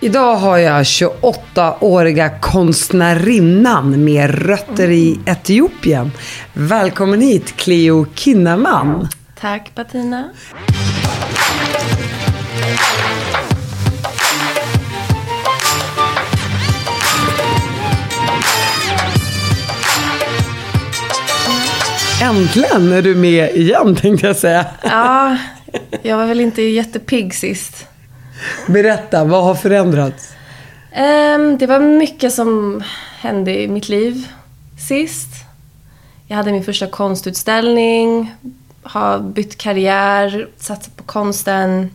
Idag har jag 28-åriga konstnärinnan med rötter i Etiopien. Välkommen hit Cleo Kinnaman. Tack Bettina. Äntligen är du med igen tänkte jag säga. Ja, jag var väl inte jättepigg sist. Berätta, vad har förändrats? Ehm, det var mycket som hände i mitt liv sist. Jag hade min första konstutställning, har bytt karriär, satsat på konsten.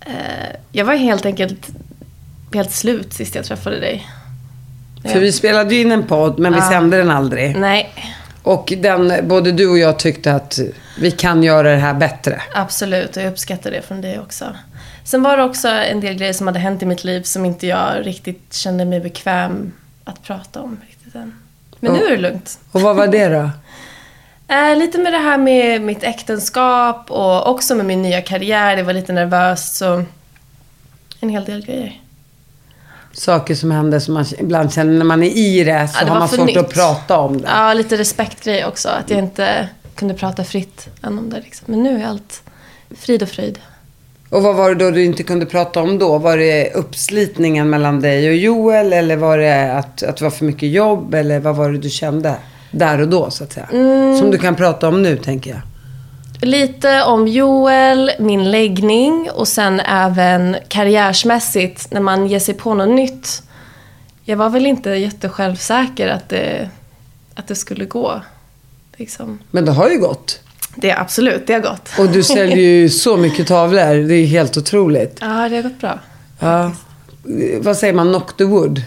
Eh, jag var helt enkelt helt slut sist jag träffade dig. För vi spelade ju in en podd, men vi Ja. sände den aldrig. Nej, Och den, både du och jag tyckte att vi kan göra det här bättre. absolut. Och jag uppskattar det från dig också. Sen var det också en del grejer som hade hänt i mitt liv som inte jag riktigt kände mig bekväm att prata om riktigt än. Men nu är det lugnt. Och vad var det då? Eh, lite med det här med mitt äktenskap och också med min nya karriär. Det var lite nervöst så en hel del grejer. Saker som händer som man ibland känner när man är i det så Ja, det har man svårt nytt. att prata om det. Ja, lite respektgrej också. Att jag inte kunde prata fritt än om det. Liksom. Men nu är allt frid och fröjd. Och vad var det då du inte kunde prata om då? Var det uppslitningen mellan dig och Joel? Eller var det att, att det var för mycket jobb? Eller vad var det du kände där och då så att säga? Mm. Som du kan prata om nu tänker jag. Lite om Joel, min läggning och sen även karriärsmässigt när man ger sig på något nytt. Jag var väl inte jättesjälvsäker att det, att det skulle gå. Liksom. Men det har ju gått. Det är absolut, det har gått. Och du säljer ju så mycket tavlor. Det är helt otroligt. Ja, det har gått bra. Ja. Vad säger man? Knock the wood?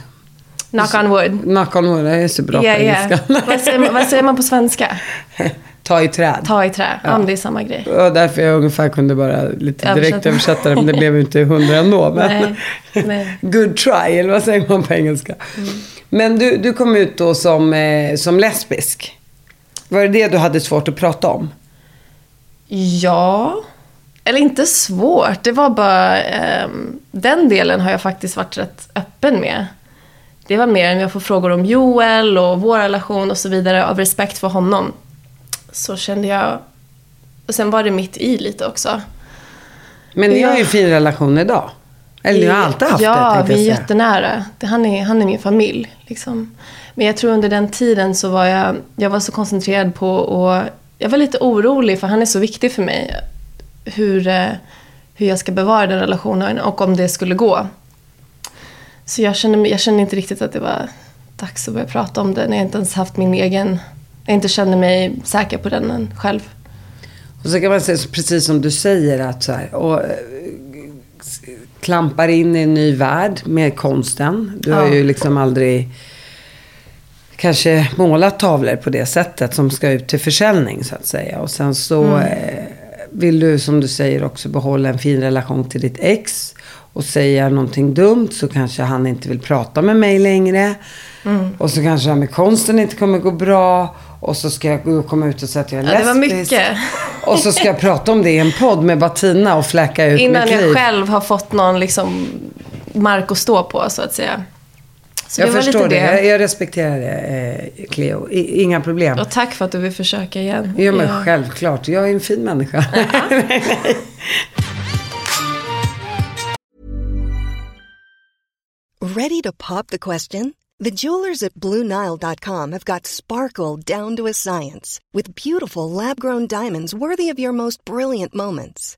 Knock on wood. Knock on wood. Jag är så bra Ja, på engelska. Vad, säger man, vad säger man på svenska? Ta i träd. Ta i trä. Ja, men det är samma grej. Var därför jag ungefär kunde bara lite direkt Översätta. översätta det. Men det blev ju inte hundra ändå. Men Nej, nej. Good try, eller vad säger man på engelska? Men du, du kom ut då som, eh, som lesbisk. Var det det du hade svårt att prata om? Ja. Eller inte svårt. Det var bara... ehm, den delen har jag faktiskt varit rätt öppen med. Det var mer när jag får frågor om Joel och vår relation och så vidare. Av respekt för honom. Så kände jag... Och sen var det mitt i lite också. Men ni Ja. har ju en fin relation idag. Eller ni har alltid haft ja, det, Ja, vi är säga. jättenära. Han är, han är min familj. Liksom. Men jag tror under den tiden så var jag, jag var så koncentrerad på och jag var lite orolig för han är så viktig för mig. Hur, eh, hur jag ska bevara den relationen och om det skulle gå. Så jag kände, jag kände inte riktigt att det var dags att börja prata om det när jag inte ens haft min egen... Jag inte kände mig säker på den än själv. Och så kan man säga, precis som du säger, att så här, och, eh, klampar in i en ny värld med konsten. Du har Ja. ju liksom aldrig kanske målat tavlor på det sättet som ska ut till försäljning så att säga. Och sen så Mm. eh, vill du som du säger också behålla en fin relation till ditt ex. Och säger någonting dumt så kanske han inte vill prata med mig längre. Mm. Och så kanske det här med konsten inte kommer gå bra. Och så ska jag komma ut och säga att jag är Ja, det var lesbisk. mycket. Och så ska jag prata om det i en podd med Bettina och fläcka ut Innan mitt liv. jag själv har fått någon liksom mark att stå på så att säga. Så jag förstår det. det. Jag, respekterar det, eh, Cleo. I, inga problem. Och tack för att du vill försöka igen. Ja, men Jag- självklart. Jag är en fin människa. Ready to pop the question? The jewelers at BlueNile.com have got sparkle down to a science with beautiful lab grown diamonds worthy of your most brilliant moments.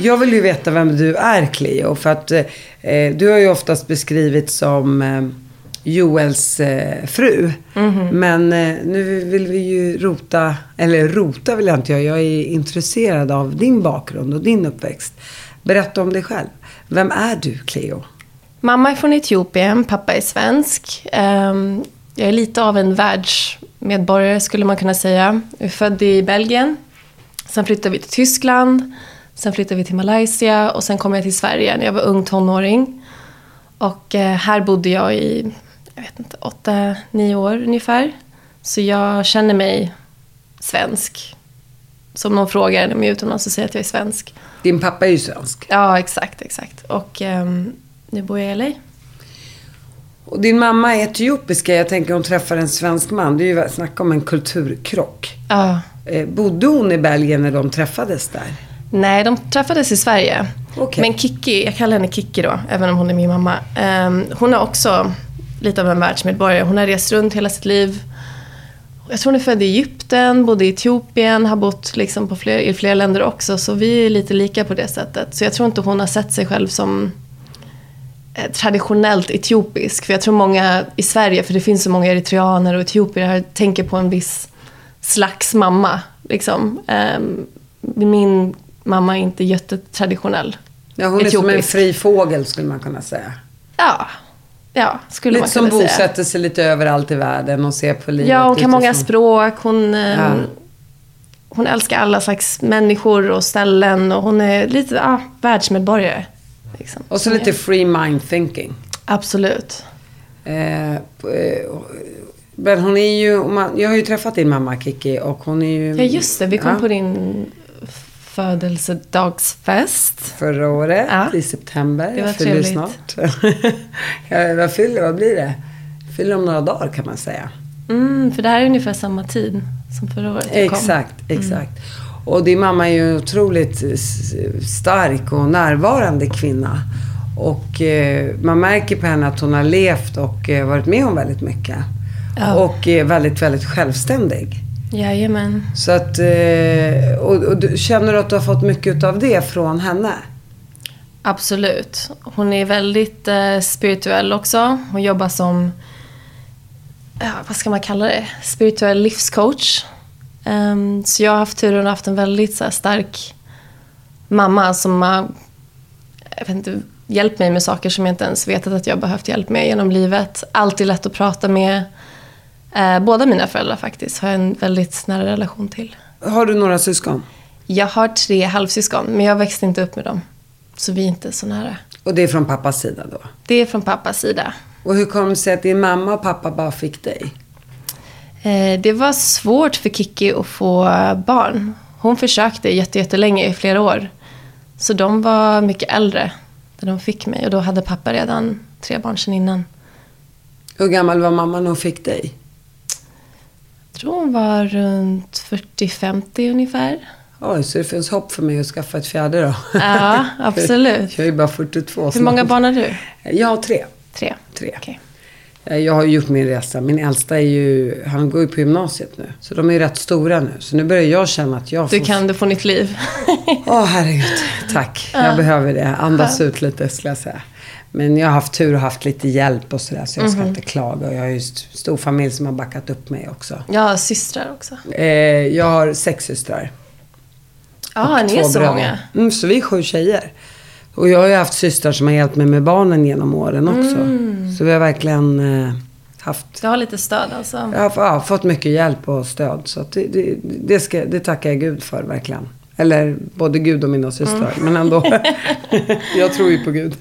Jag vill ju veta vem du är, Cleo. För att eh, du har ju oftast beskrivits som eh, Joels eh, fru. Men eh, nu vill vi ju rota, eller rota vill jag inte göra. Jag är intresserad av din bakgrund och din uppväxt. Berätta om dig själv. Vem är du, Cleo? Mamma är från Etiopien, pappa är svensk. Ehm, Jag är lite av en världsmedborgare skulle man kunna säga. Jag är född i Belgien. Sen flyttade vi till Tyskland. Sen flyttade vi till Malaysia och sen kom jag till Sverige när jag var ung tonåring. Och eh, här bodde jag i, jag vet inte, åtta, nio år ungefär. Så jag känner mig svensk. Så om någon frågar när jag är utomlands så säger jag att jag är svensk. Din pappa är ju svensk. Ja, exakt, exakt. Och ehm, nu bor jag i LA. Och din mamma är etiopiska. Jag tänker hon träffar en svensk man. Det är ju snacka om en kulturkrock. Ja. Eh, bodde hon i Belgien när de träffades där? Nej, de träffades i Sverige. Okej. Men Kiki, jag kallar henne Kiki då, även om hon är min mamma. Ehm, hon är också lite av en världsmedborgare. Hon har rest runt hela sitt liv. Jag tror hon är född i Egypten, bodde i Etiopien, har bott liksom på fler, i flera länder också. Så vi är lite lika på det sättet. Så jag tror inte hon har sett sig själv som eh, traditionellt etiopisk. För jag tror många i Sverige, för det finns så många eritreaner och etiopier här, tänker på en viss slags mamma. Liksom. Ehm, min mamma är inte jättetraditionell. Ja, hon är som en fri fågel skulle man kunna säga. Ja, ja skulle Lite man som kunna säga. bosätter sig lite överallt i världen och ser på livet Ja, hon kan många utifrån. språk. Hon, ehm, Ja. hon älskar alla slags människor och ställen. Och hon är lite ja, världsmedborgare. Liksom. Och så lite free mind thinking. Absolut. Eh, eh, men hon är ju, jag har ju träffat din mamma Kiki och hon är ju... Ja, just det. Vi kom Ja, på din födelsedagsfest. Förra året, Ja. i september. Det var jag fyller snart. ja, vad fyller, vad blir det? Fyller om några dagar kan man säga. Mm, för det här är ungefär samma tid som förra året jag kom. Exakt, exakt. Och din mamma är ju en otroligt stark och närvarande kvinna. Och eh, man märker på henne att hon har levt och eh, varit med om väldigt mycket. Ja. Och är väldigt, väldigt självständig. Jajamän. Så att, eh, och, och du, känner du att du har fått mycket av det från henne? Absolut. Hon är väldigt eh, spirituell också. Hon jobbar som, ja, vad ska man kalla det, spirituell livscoach. Ehm, så jag har haft turen att haft en väldigt så här, stark mamma som har jag inte, hjälpt mig med saker som jag inte ens vetat att jag behövt hjälp med genom livet. Alltid lätt att prata med. Eh, båda mina föräldrar faktiskt har jag en väldigt nära relation till. Har du några syskon? Jag har tre halvsyskon, men jag växte inte upp med dem. Så vi är inte så nära. Och det är från pappas sida då? Det är från pappas sida. Och hur kom det sig att din mamma och pappa bara fick dig? Eh, det var svårt för Kiki att få barn. Hon försökte jätte- jättelänge, i flera år. Så de var mycket äldre när de fick mig. Och då hade pappa redan tre barn sedan innan. Hur gammal var mamma när hon fick dig? Tror hon var runt 40-50 ungefär. Oj, så det finns hopp för mig att skaffa ett fjärde då? Ja, absolut. Jag är bara 42 Hur snart. många barn har du? Jag har tre. Tre. Tre. Okej. Eh, Jag har gjort min resa. Min äldsta är ju, han går ju på gymnasiet nu. Så de är ju rätt stora nu. Så nu börjar jag känna att jag Du får... kan, du får nytt liv. Åh herregud, tack. Jag behöver det. Andas ut lite skulle jag säga. Men jag har haft tur och haft lite hjälp och sådär. Så jag Mhm. ska inte klaga. Och jag har ju st- stor familj som har backat upp mig också. Jag har systrar också. Eh, jag har sex systrar. Ja, ni är så bröder. många. Mm, så vi är sju tjejer. Och jag har ju haft systrar som har hjälpt mig med barnen genom åren också. Mm. Så vi har verkligen eh, haft, Du har lite stöd alltså. jag har ja, fått mycket hjälp och stöd. Så det, det, det, ska, det tackar jag Gud för verkligen. Eller både Gud och mina systrar. Mm. Men ändå. jag tror ju på Gud.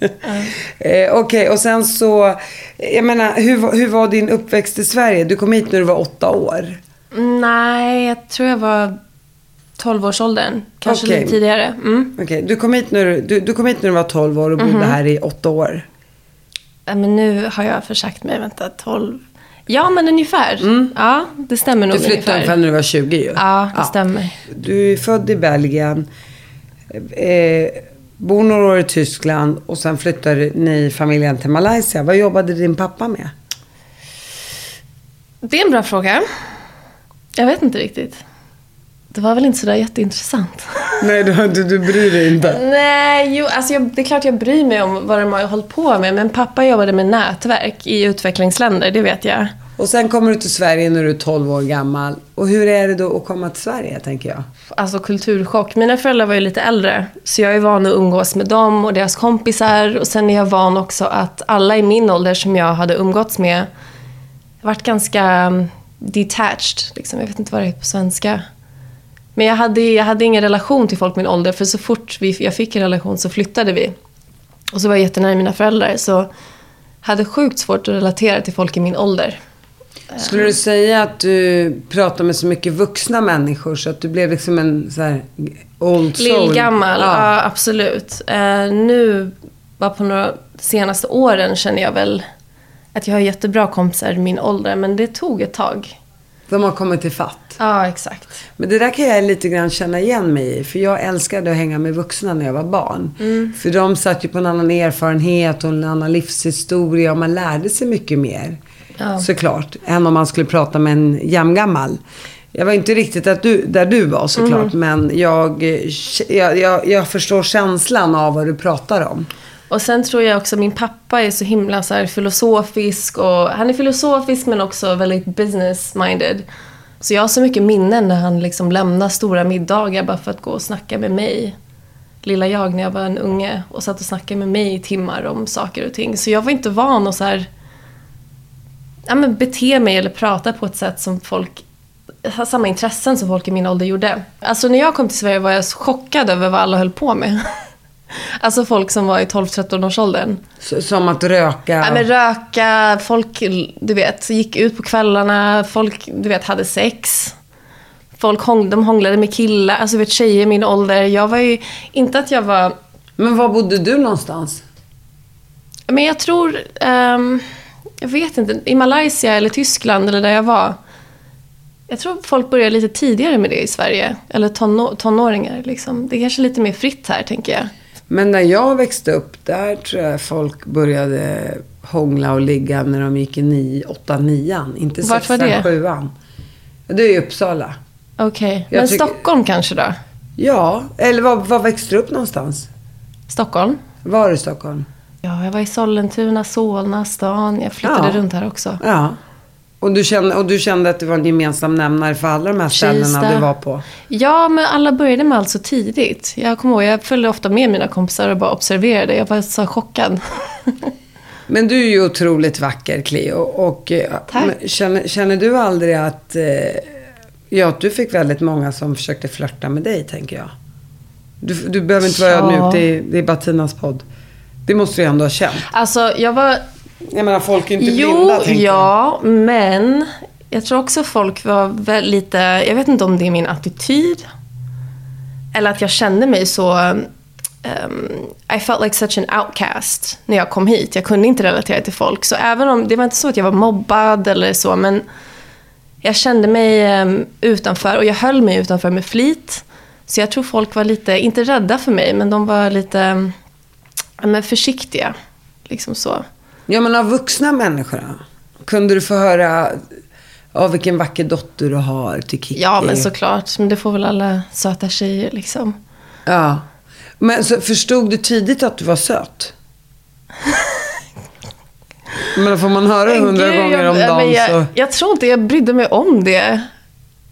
eh, Okej, och sen så. Jag menar, hur, hur var din uppväxt i Sverige? Du kom hit när du var åtta år. Nej, jag tror jag var 12-årsåldern. Kanske Okej. lite tidigare. Mm. Okej, du, kom hit när du, du, kom hit när du var 12 år och bodde Mhm. här i åtta år. Men nu har jag försagt mig. Vänta, 12. Ja, men ungefär. Ja, det stämmer nog Mm. Du flyttade ungefär. när du var 20 ju. Ja, det stämmer. Du är född i Belgien. Eh, bor några år i Tyskland och sen flyttar ni familjen till Malaysia. Vad jobbade din pappa med? Det är en bra fråga. Jag vet inte riktigt. Det var väl inte sådär jätteintressant. Nej, du, du, du bryr dig inte. Nej, jo, alltså jag, det är klart jag bryr mig om vad de har hållit på med. Men pappa jobbade med nätverk i utvecklingsländer, det vet jag. Och sen kommer du till Sverige när du är 12 år gammal. Och hur är det då att komma till Sverige, tänker jag? Alltså kulturchock. Mina föräldrar var ju lite äldre. Så jag är van att umgås med dem och deras kompisar. Och sen är jag van också att alla i min ålder som jag hade umgåtts med varit ganska mm, detached. Liksom. Jag vet inte vad det är på svenska. Men jag hade, jag hade ingen relation till folk min ålder. För så fort vi, jag fick en relation så flyttade vi. Och så var jag jättenära mina föräldrar. Så hade sjukt svårt att relatera till folk i min ålder. Skulle du säga att du pratar med så mycket vuxna människor så att du blev liksom en så här old soul? Lillgammal, ja. Ja. absolut. Eh, nu, bara på några senaste åren känner jag väl att jag har jättebra kompisar i min ålder. Men det tog ett tag. De har kommit till fatt. Ja, exakt. Men det där kan jag lite grann känna igen mig i. För jag älskade att hänga med vuxna när jag var barn. Mm. För de satt ju på en annan erfarenhet och en annan livshistoria och man lärde sig mycket mer. Ja. Såklart. Än om man skulle prata med en jämngammal. Jag var inte riktigt att du, där du var såklart. Mm. Men jag, jag, jag, jag förstår känslan av vad du pratar om. Och sen tror jag också min pappa är så himla så här filosofisk. Och, han är filosofisk men också väldigt business-minded. Så jag har så mycket minnen när han liksom lämnar stora middagar bara för att gå och snacka med mig. Lilla jag när jag var en unge och satt och snackade med mig i timmar om saker och ting. Så jag var inte van att så här, ja, men bete mig eller prata på ett sätt som folk har samma intressen som folk i min ålder gjorde. Alltså när jag kom till Sverige var jag så chockad över vad alla höll på med. Alltså folk som var i 12-13 års åldern. Som att röka. Ja, men röka, folk du vet, gick ut på kvällarna, folk du vet, hade sex. Folk hång, de hånglade med killar, alltså vet tjejer i min ålder. Jag var ju, inte att jag var, Men var bodde du någonstans? men jag tror, ehm, jag vet inte, i Malaysia eller Tyskland eller där jag var. Jag tror folk börjar lite tidigare med det i Sverige. Eller tonå, tonåringar liksom. Det är kanske lite mer fritt här tänker jag. Men när jag växte upp, där tror jag folk började hångla och ligga när de gick i 9, 8, 9 Inte Vart var 6, det? 7 Det är i Uppsala. Okej, Jag men Stockholm kanske då? Ja, eller var, var växte du upp någonstans? Stockholm? Var i Stockholm? Ja, jag var i Sollentuna, Solna, stan. Jag flyttade Ja. runt här också. Ja. Och du, kände, och du kände att det var en gemensam nämnare för alla de här ställena Kista. du var på? Ja, men alla började med allt så tidigt. Jag kommer ihåg, jag följde ofta med mina kompisar och bara observerade. Jag var så chockad. Men du är ju otroligt vacker, Cleo. Och, eh, men Känner, känner du aldrig att, eh, ja, att du fick väldigt många som försökte flörta med dig, tänker jag? Du, du behöver inte vara Ja. ödmjuk, det är, det är bara Tinas podd. Det måste du ändå ha känt. Alltså, jag var... Jag menar, folk är inte Jo, blinda, tänker jag. ja, men jag tror också folk var väl lite... Jag vet inte om det är min attityd. Eller att jag kände mig så... Um, I felt like such an outcast när jag kom hit. Jag kunde inte relatera till folk. Så även om, det var inte så att jag var mobbad eller så, men jag kände mig em, utanför och jag höll mig utanför med flit. Så jag tror folk var lite, inte rädda för mig, men de var lite men försiktiga. Liksom så. Ja, men av vuxna människor? Kunde du få höra av vilken vacker dotter du har till Kikki? Ja, men såklart. Men det får väl alla söta tjejer liksom. Ja. Men så förstod du tidigt att du var söt? men får man höra hundra gånger om jag, dagen jag, så... jag tror inte jag brydde mig om det.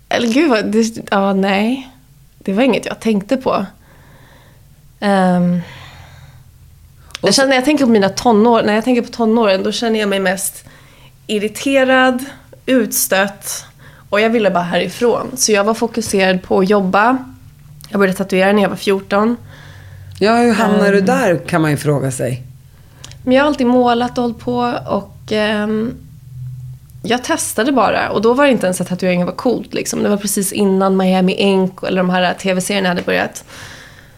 Eller gud, vad, det, ja, nej. Det var inget jag tänkte på. Um, jag känner, när jag tänker på mina tonår, när jag tänker på tonåren, då känner jag mig mest irriterad, utstött och jag ville bara härifrån. Så jag var fokuserad på att jobba. Jag började tatuera när jag var 14. Ja, hur hamnar Ehm. du där kan man ju fråga sig. Men jag har alltid målat och hållit på och ehm, jag testade bara. Och då var det inte ens att tatueringen var coolt. Liksom. Det var precis innan Miami Ink eller de här tv-serierna hade börjat.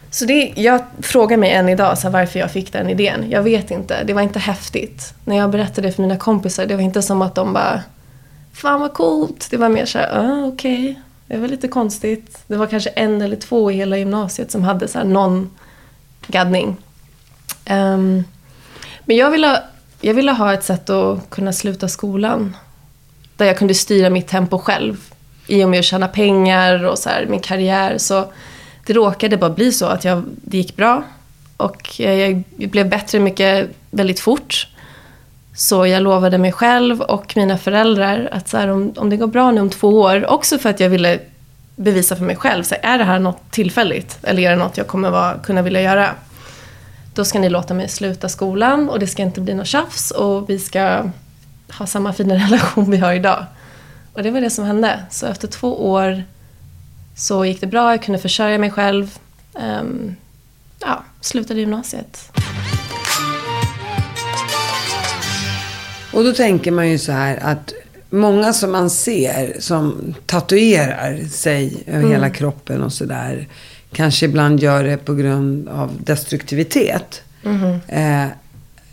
Så det, jag frågar mig än idag så här, varför jag fick den idén. Jag vet inte. Det var inte häftigt. När jag berättade det för mina kompisar, det var inte som att de bara Fan vad coolt. Det var mer så här, ah, okej. Det var lite konstigt. Det var kanske en eller två i hela gymnasiet som hade så här någon gaddning. Um, men jag ville, jag ville ha ett sätt att kunna sluta skolan. Där jag kunde styra mitt tempo själv. I och med att tjäna pengar och så här, min karriär. Så det råkade bara bli så att jag, det gick bra. Och jag blev bättre mycket väldigt fort. Så jag lovade mig själv och mina föräldrar att så här, om, om det går bra nu om två år, också för att jag ville bevisa för mig själv, så här, är det här något tillfälligt? Eller är det något jag kommer vara, kunna vilja göra? Då ska ni låta mig sluta skolan och det ska inte bli något tjafs och vi ska ha samma fina relation vi har idag. Och det var det som hände. Så efter två år så gick det bra, jag kunde försörja mig själv. Um, ja, slutade gymnasiet. Och då tänker man ju så här att många som man ser som tatuerar sig över mm. hela kroppen och sådär. Kanske ibland gör det på grund av destruktivitet. Mm. Eh,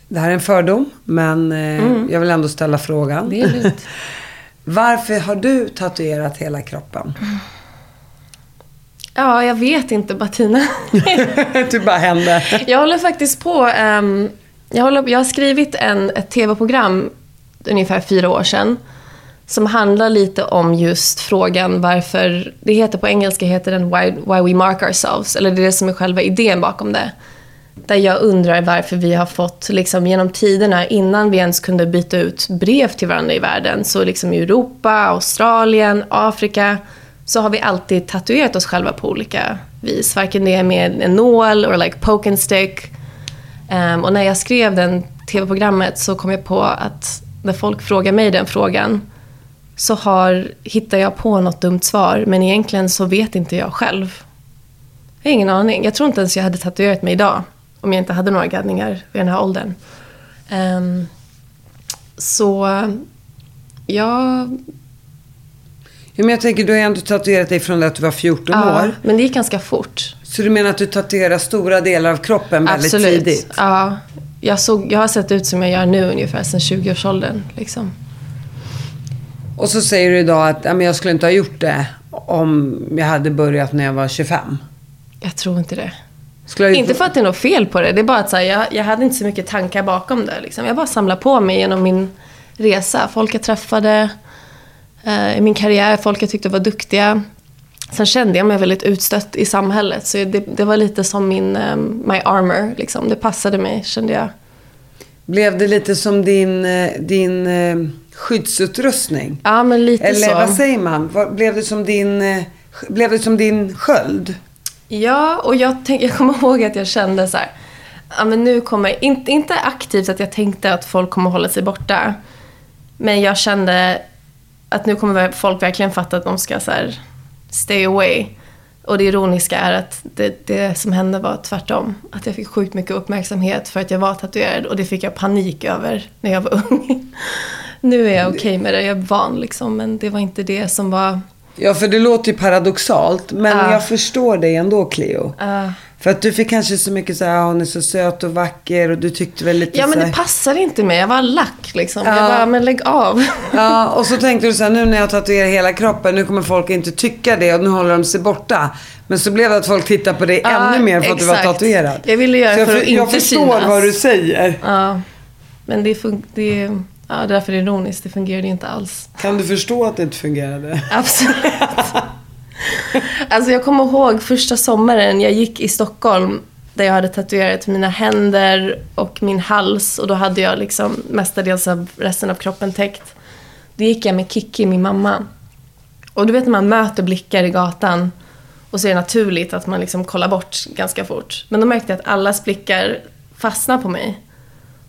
det här är en fördom, men eh, mm. jag vill ändå ställa frågan. Varför har du tatuerat hela kroppen? Ja, jag vet inte Bettina. det bara hände. Jag håller faktiskt på. Um, jag, håller, jag har skrivit en, ett tv-program ungefär fyra år sedan. Som handlar lite om just frågan varför, det heter på engelska heter den why, why we mark ourselves. Eller det är det som är själva idén bakom det. Där jag undrar varför vi har fått, liksom genom tiderna, innan vi ens kunde byta ut brev till varandra i världen, så liksom i Europa, Australien, Afrika, så har vi alltid tatuerat oss själva på olika vis. Varken det är med en nål eller like poke and stick. Um, och när jag skrev den tv-programmet så kom jag på att när folk frågar mig den frågan så har, hittar jag på något dumt svar men egentligen så vet inte jag själv. Jag har ingen aning. Jag tror inte ens jag hade tatuerat mig idag om jag inte hade några gaddningar vid den här åldern. Um, så jag Ja, men jag tänker, du har ändå tatuerat dig från att du var 14 ja, år. men det gick ganska fort. Så du menar att du tatuerar stora delar av kroppen väldigt Absolut. tidigt? Ja. Jag, såg, jag har sett ut som jag gör nu ungefär sedan 20-årsåldern. Liksom. Och så säger du idag att ja, men jag skulle inte ha gjort det om jag hade börjat när jag var 25. Jag tror inte det. Skulle Inte för att det är något fel på det. Det är bara att så här, jag, jag hade inte så mycket tankar bakom det. Liksom. Jag bara samlade på mig genom min resa. Folk jag träffade i min karriär, folk jag tyckte var duktiga. Sen kände jag mig väldigt utstött i samhället. Så det, det var lite som min, um, my armor. Liksom. Det passade mig, kände jag. Blev det lite som din, eh, din uh, skyddsutrustning? Ja, men lite Eller så. vad säger man? Blev det som din, uh, blev det som din sköld? Ja, och jag, tänk, jag kommer ihåg att jag kände så här, ja men nu kommer, inte, inte aktivt att jag tänkte att folk kommer hålla sig borta. Men jag kände att nu kommer folk verkligen fatta att de ska så här, stay away. Och det ironiska är att det, det som hände var tvärtom. Att jag fick sjukt mycket uppmärksamhet för att jag var tatuerad och det fick jag panik över när jag var ung. nu är jag okej okay med det, jag är van liksom, men det var inte det som var... Ja, för det låter ju paradoxalt, men Ja. jag förstår dig ändå, Cleo. Uh, För att du fick kanske så mycket så här, "Ah, hon är så söt och vacker och du tyckte väl lite ja, men det passade inte mig. Jag var lack liksom. Ja. Jag bara, men lägg av. Ja, och så tänkte du så här, nu när jag tatuerar hela kroppen, nu kommer folk inte tycka det och nu håller de sig borta. Men så blev det att folk tittar på dig Ja, ännu mer för att du var exakt. tatuerad. Jag ville göra jag, för att för, jag inte förstår synas. vad du säger. Ja, men det, fun- det, ja, det är därför det är ironiskt. Det fungerade inte alls. Kan du förstå att det inte fungerade? Absolut. alltså jag kommer ihåg första sommaren jag gick i Stockholm där jag hade tatuerat mina händer och min hals och då hade jag liksom mestadels av resten av kroppen täckt. Då gick jag med Kiki, min mamma. Och du vet när man möter blickar i gatan och så är det naturligt att man liksom kollar bort ganska fort. Men då märkte jag att allas blickar fastnade på mig.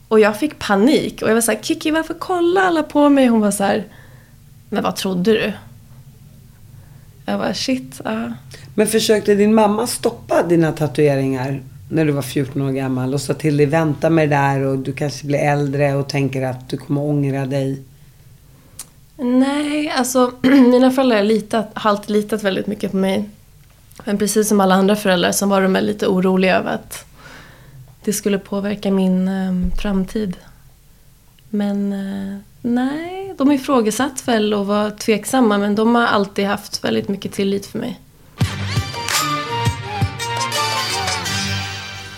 Och jag fick panik och jag var så här, Kiki varför kollar alla på mig? Hon var så här, men vad trodde du? Jag bara shit, ja. Men försökte din mamma stoppa dina tatueringar när du var 14 år gammal och sa till dig vänta med det där och du kanske blir äldre och tänker att du kommer ångra dig? Nej, alltså mina föräldrar har, litat, alltid litat väldigt mycket på mig. Men precis som alla andra föräldrar så var de lite oroliga över att det skulle påverka min eh, framtid. Men eh, nej, de ifrågasatt väl och var tveksamma men de har alltid haft väldigt mycket tillit för mig.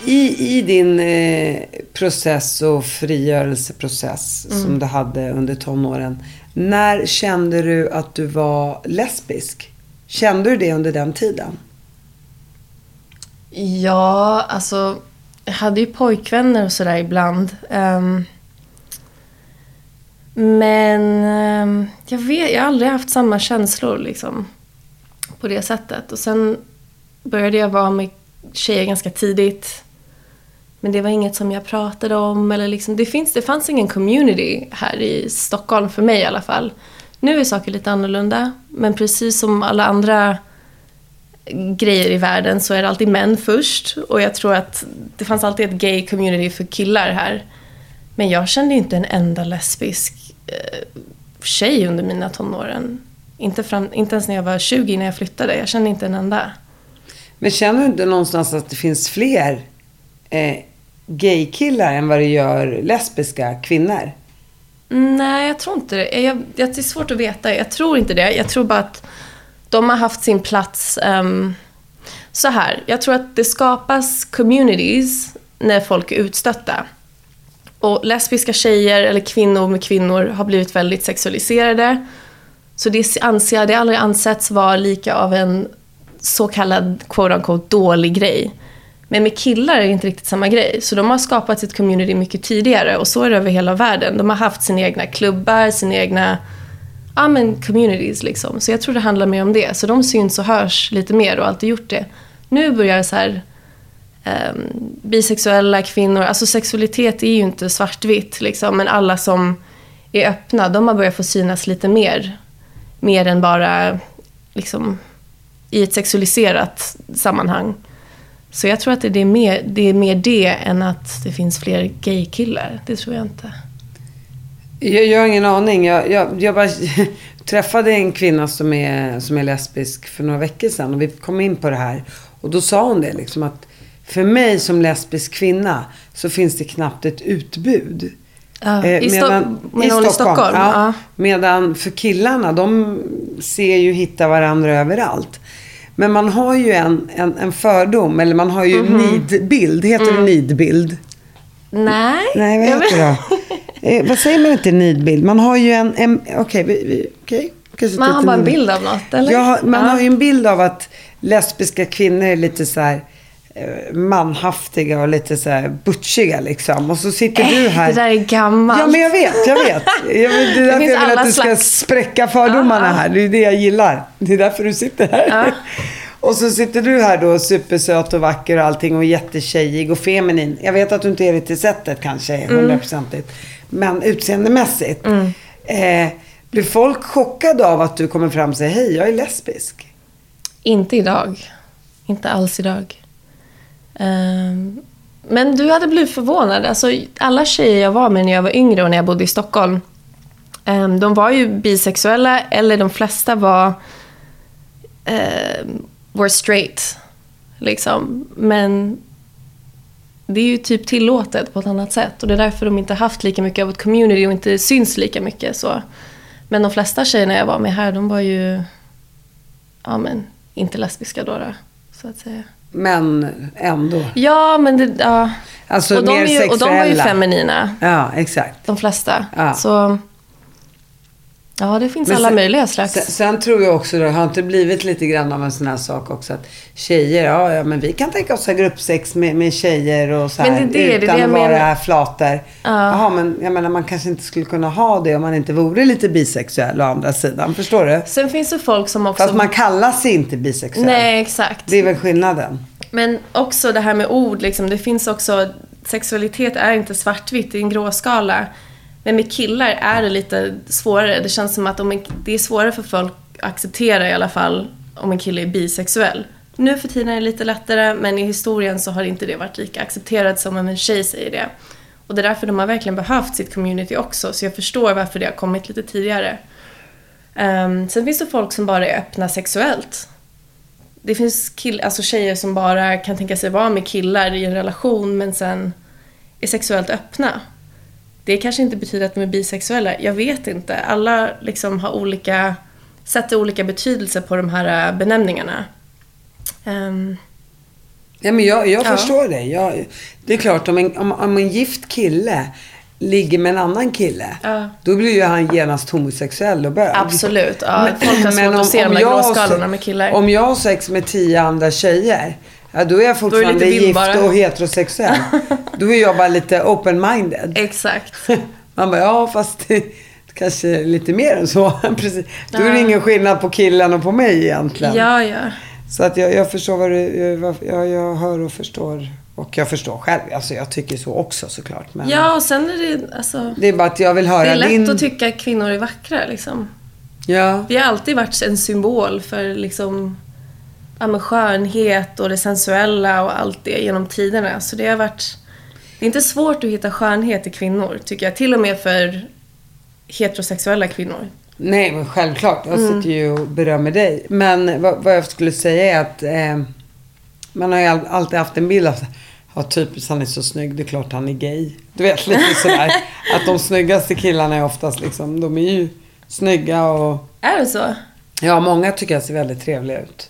I, I din eh, process och frigörelseprocess som du hade under tonåren. När kände du att du var lesbisk? Kände du det under den tiden? Ja, alltså jag hade ju pojkvänner och sådär ibland. Ehm, men ehm, jag vet, jag har aldrig haft samma känslor liksom. På det sättet. Och sen började jag vara med tjejer ganska tidigt. Men det var inget som jag pratade om. Eller liksom, det, finns, det fanns ingen community här i Stockholm, för mig i alla fall. Nu är saker lite annorlunda. Men precis som alla andra grejer i världen så är det alltid män först. Och jag tror att det fanns alltid ett gay community för killar här. Men jag kände inte en enda lesbisk tjej under mina tonåren. Inte, fram, inte ens när jag var 20 när jag flyttade. Jag kände inte en enda. Men känner du inte någonstans att det finns fler eh, gaykillar än vad det gör lesbiska kvinnor? Nej, jag tror inte det. Jag, jag, det är svårt att veta. Jag tror inte det. Jag tror bara att de har haft sin plats. ehm, så här, jag tror att det skapas communities när folk är utstötta. Och lesbiska tjejer eller kvinnor med kvinnor har blivit väldigt sexualiserade. Så det anser jag, det har aldrig ansetts vara lika av en så kallad quote unquote dålig grej. Men med killar är det inte riktigt samma grej. Så de har skapat sitt community mycket tidigare och så är det över hela världen. De har haft sina egna klubbar, sina egna ja, men communities liksom. Så jag tror det handlar mer om det. Så de syns och hörs lite mer och har alltid gjort det. Nu börjar så här Ehm, bisexuella kvinnor, alltså sexualitet är ju inte svartvitt liksom, men alla som är öppna, de har börjat få synas lite mer. Mer än bara liksom i ett sexualiserat sammanhang. Så jag tror att det är mer det, är mer det än att det finns fler gaykillar. Det tror jag inte. Jag, jag har ingen aning. Jag, jag, jag bara träffade en kvinna som är, som är lesbisk för några veckor sedan. Och vi kom in på det här. Och då sa hon det liksom att för mig som lesbisk kvinna så finns det knappt ett utbud. Ja, Eh, i Sto- menar hon i Stockholm? Ja. Ja. Medan för killarna, de ser ju hitta varandra överallt. Men man har ju en, en, en fördom, eller man har ju Mhm. en nidbild. Heter Mm. det nidbild? Nej. Nej, vad jag heter det eh, vad säger man inte nidbild? Man har ju en... en Okej, okej. Kanske Man har bara en bild av något, eller? Ja, man Ja. har ju en bild av att lesbiska kvinnor är lite så här manhaftiga och lite så här butchiga liksom. Och så sitter du här. Det där är gammalt. Ja, men jag vet, jag vet. Jag vet det är därför jag vill att du ska slags- spräcka fördomarna ja. här. Det är det jag gillar. Det är därför du sitter här. Ja. Och så sitter du här då supersöt och vacker och allting och jättetjejig och feminin. Jag vet att du inte är det till sättet kanske, Mm. hundraprocentigt. Men utseendemässigt. Eh, blir folk chockade av att du kommer fram och säger hej, jag är lesbisk? Inte idag. Inte alls idag. Ehm, men du hade blivit förvånad. Alltså, alla tjejer jag var med när jag var yngre och när jag bodde i Stockholm. Ehm, de var ju bisexuella, eller de flesta var ehm, were straight. Liksom. Men det är ju typ tillåtet på ett annat sätt. Och det är därför de inte haft lika mycket av ett community och inte syns lika mycket. Så. Men de flesta tjejerna jag var med här, de var ju ja, men, inte lesbiska då, då så att säga. Men ändå. Ja, men det, ja. Alltså och, de mer är ju, och de var ju sexuella. feminina, Ja, exakt. de flesta. Ja. Så ja, det finns Men alla sen- möjliga slags. Sen, sen tror jag också, det har inte blivit lite grann av en sån här sak också att tjejer, ja, ja men vi kan tänka oss ha gruppsex med, med tjejer och så här, Men det det, utan det att vara menar. flator. Jaha, men jag menar man kanske inte skulle kunna ha det om man inte vore lite bisexuell å andra sidan. Förstår du? Sen finns det folk som också... Fast man kallar sig inte bisexuell. Nej, exakt. Det är väl skillnaden. Men också det här med ord, liksom, det finns också... Sexualitet är inte svartvitt, det är en gråskala. Men med killar är det lite svårare. Det känns som att om en, det är svårare för folk att acceptera i alla fall om en kille är bisexuell. Nu för tiden är det lite lättare, men i historien så har inte det varit lika accepterat som om en tjej säger det. Och det är därför de har verkligen behövt sitt community också, så jag förstår varför det har kommit lite tidigare. Um, sen finns det folk som bara är öppna sexuellt. Det finns kill, alltså tjejer som bara kan tänka sig vara med killar i en relation men sen är sexuellt öppna. Det kanske inte betyder att de är bisexuella, jag vet inte. Alla liksom har olika, sätter olika betydelse på de här äh, benämningarna. Ehm, Ja, men jag, jag Ja. förstår det. Jag, det är klart, om en, om, om en gift kille ligger med en annan kille, Ja. då blir ju han genast homosexuell och bög. Absolut. Ja, folk har svårt Men att se de här gråskalorna med killar. Om jag har sex med tio andra tjejer, ja, då är jag fortfarande lite gift och heterosexuell. då är jag bara lite open-minded. Exakt. Man bara, ja fast det, kanske är lite mer än så. Precis. Då är det ingen skillnad på killen och på mig egentligen. Ja, ja. Så att jag, jag förstår vad du, jag, jag, jag hör och förstår. Och jag förstår själv. Alltså jag tycker så också såklart. Men Ja, och sen är det, alltså, det är bara att jag vill höra det är lätt din... att tycka att kvinnor är vackra liksom. Ja. Vi har alltid varit en symbol för liksom, ja, men skönhet och det sensuella och allt det genom tiderna. Så det har varit... Det är inte svårt att hitta skönhet i kvinnor, tycker jag. Till och med för heterosexuella kvinnor. Nej, men självklart. Jag Mm. sitter ju och berömmer dig. Men vad, vad jag skulle säga är att eh, man har ju all, alltid haft en bild av Ja, typiskt han är så snygg, det är klart han är gay. Du vet lite sådär. att de snyggaste killarna är oftast liksom, de är ju snygga och Är det så? ja, många tycker jag ser väldigt trevliga ut.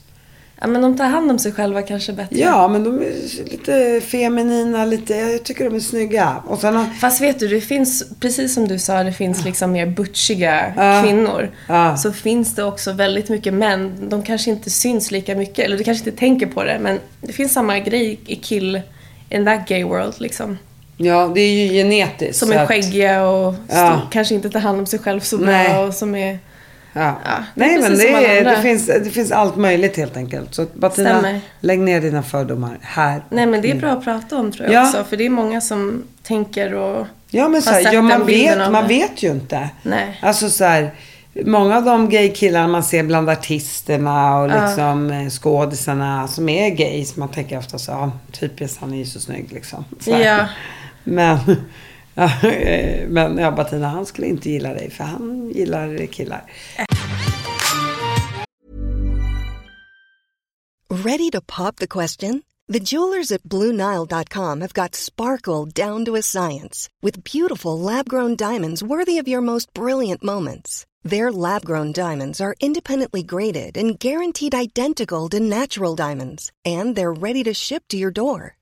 Ja, men de tar hand om sig själva kanske bättre. Ja, men de är lite feminina, lite, jag tycker de är snygga. Och sen har, Fast vet du, det finns, precis som du sa, det finns liksom mer butchiga Ja. kvinnor. Ja. Så finns det också väldigt mycket män. De kanske inte syns lika mycket, eller du kanske inte tänker på det, men det finns samma grej i kill, in that gay world liksom. ja, det är ju genetiskt. Som är att- skäggiga och Ja. kanske inte tar hand om sig själv så bra Nej. och som är... Ja. Ja, Nej, men det, är, det, finns, det finns allt möjligt helt enkelt. Så Bettina, Stämmer. lägg ner dina fördomar här. Nej men det är bra att prata om tror jag Ja. också, för det är många som tänker och... Ja, men så här, ja, man, vet, man vet ju inte. Nej. Alltså så här, många av de gaykillarna man ser bland artisterna och liksom ja. skådisarna som är gays, man tänker ofta så, ja, typiskt han är ju så snygg liksom. Så. Ja. Men, Eh, men ja, Bettina han skulle inte gilla dig för han gillar killar. Ready to pop the question? The jewelers at BlueNile.com have got sparkle down to a science with beautiful lab grown diamonds worthy of your most brilliant moments. Their lab grown diamonds are independently graded and guaranteed identical to natural diamonds, and they're ready to ship to your door.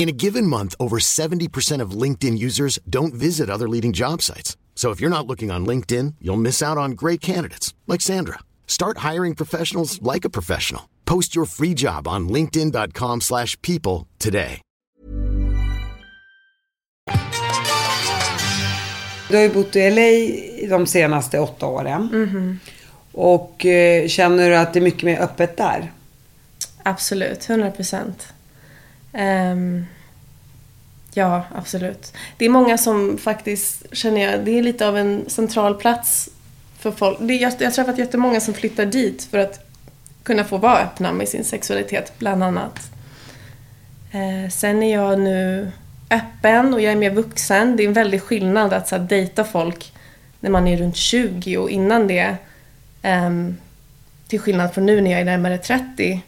In a given month, over 70% of LinkedIn users don't visit other leading job sites. So if you're not looking on LinkedIn, you'll miss out on great candidates like Sandra. Start hiring professionals like a professional. Post your free job on linkedin.com/people today. Du har ju bott i LA de senaste åtta åren. Mhm. Och eh, känner du att det är mycket mer öppet där? Absolut, 100 procent. Um, ja, absolut. Det är många som faktiskt, känner jag, det är lite av en central plats för folk. Det, är- jag, jag har träffat jättemånga som flyttar dit för att kunna få vara öppna med sin sexualitet, bland annat. Eh, sen är jag nu öppen och jag är mer vuxen. Det är en väldig skillnad att så här, dejta folk när man är runt 20 och innan det. ehm, till skillnad från nu när jag är närmare 30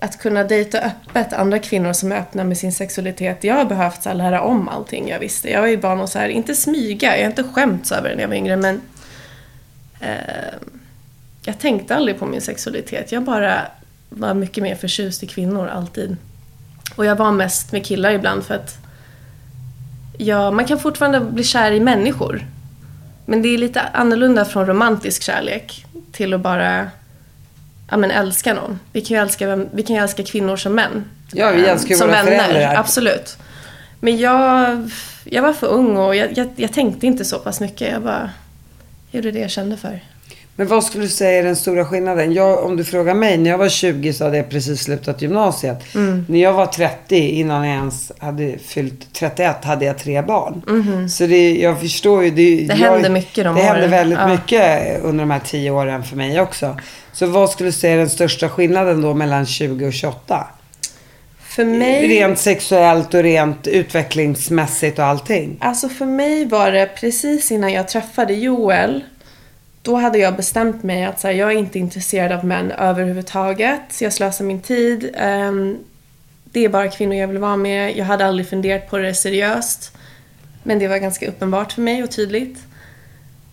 att kunna dejta öppet andra kvinnor som är öppna med sin sexualitet. Jag har behövt så här, lära om allting jag visste. Jag var ju van att så här, inte smyga, jag har inte skämts över det när jag var yngre men eh, jag tänkte aldrig på min sexualitet. Jag bara var mycket mer förtjust i kvinnor alltid. Och jag var mest med killar ibland för att ja, man kan fortfarande bli kär i människor. Men det är lite annorlunda från romantisk kärlek till att bara ja, men älska någon. Vi kan ju älska, vem- vi kan älska kvinnor som män. Ja, vi älskar ju som våra vänner, föräldrar. Absolut. Men jag, jag var för ung och jag, jag, jag tänkte inte så pass mycket. Jag bara gjorde det jag kände för. Men vad skulle du säga är den stora skillnaden? Jag, om du frågar mig, när jag var 20 så hade jag precis slutat gymnasiet. Mm. När jag var 30, innan jag ens hade fyllt 31, hade jag tre barn. Så det, jag förstår ju. Det. Det jag, händer mycket de Det åren. väldigt Ja. mycket under de här tio åren för mig också. Så vad skulle du säga är den största skillnaden då mellan 20 och 28? För mig... Rent sexuellt och rent utvecklingsmässigt och allting. Alltså för mig var det precis innan jag träffade Joel. Då hade jag bestämt mig att så här, jag är inte intresserad av män överhuvudtaget. Så jag slösar min tid. Um, det är bara kvinnor jag vill vara med. Jag hade aldrig funderat på det seriöst. Men det var ganska uppenbart för mig och tydligt.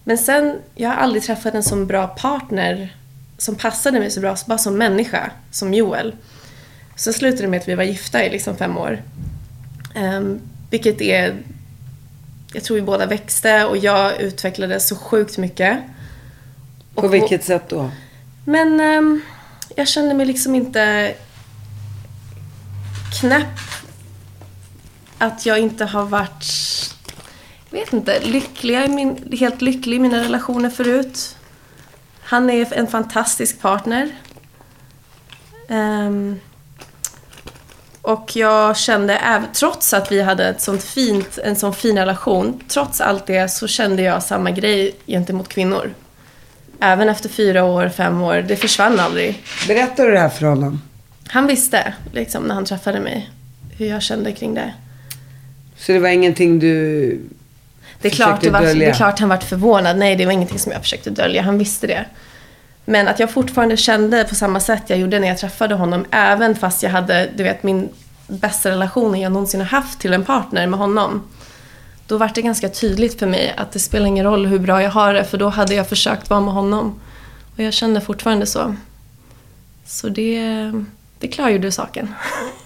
Men sen, jag har aldrig träffat en så bra partner som passade mig så bra, bara som människa, som Joel. Så slutade det med att vi var gifta i liksom fem år. Um, vilket är... Jag tror vi båda växte och jag utvecklades så sjukt mycket. På Och- vilket sätt då? Men ehm, jag kände mig liksom inte knäpp. Att jag inte har varit, jag vet inte, lycklig, min, helt lycklig i mina relationer förut. Han är en fantastisk partner. Ehm, och jag kände, trots att vi hade ett sånt fint, en sån fin relation, trots allt det så kände jag samma grej gentemot kvinnor. Även efter fyra år, fem år, det försvann aldrig. Berättar du det här för honom? Han visste, liksom, när han träffade mig, hur jag kände kring det. Så det var ingenting du Det är, klart, det, var, det är klart han vart förvånad. Nej, det var ingenting som jag försökte dölja. Han visste det. Men att jag fortfarande kände på samma sätt jag gjorde när jag träffade honom. Även fast jag hade, du vet, min bästa relation jag någonsin har haft till en partner med honom. Då var det ganska tydligt för mig att det spelar ingen roll hur bra jag har det. För då hade jag försökt vara med honom. Och jag kände fortfarande så. Så det, det klargjorde saken.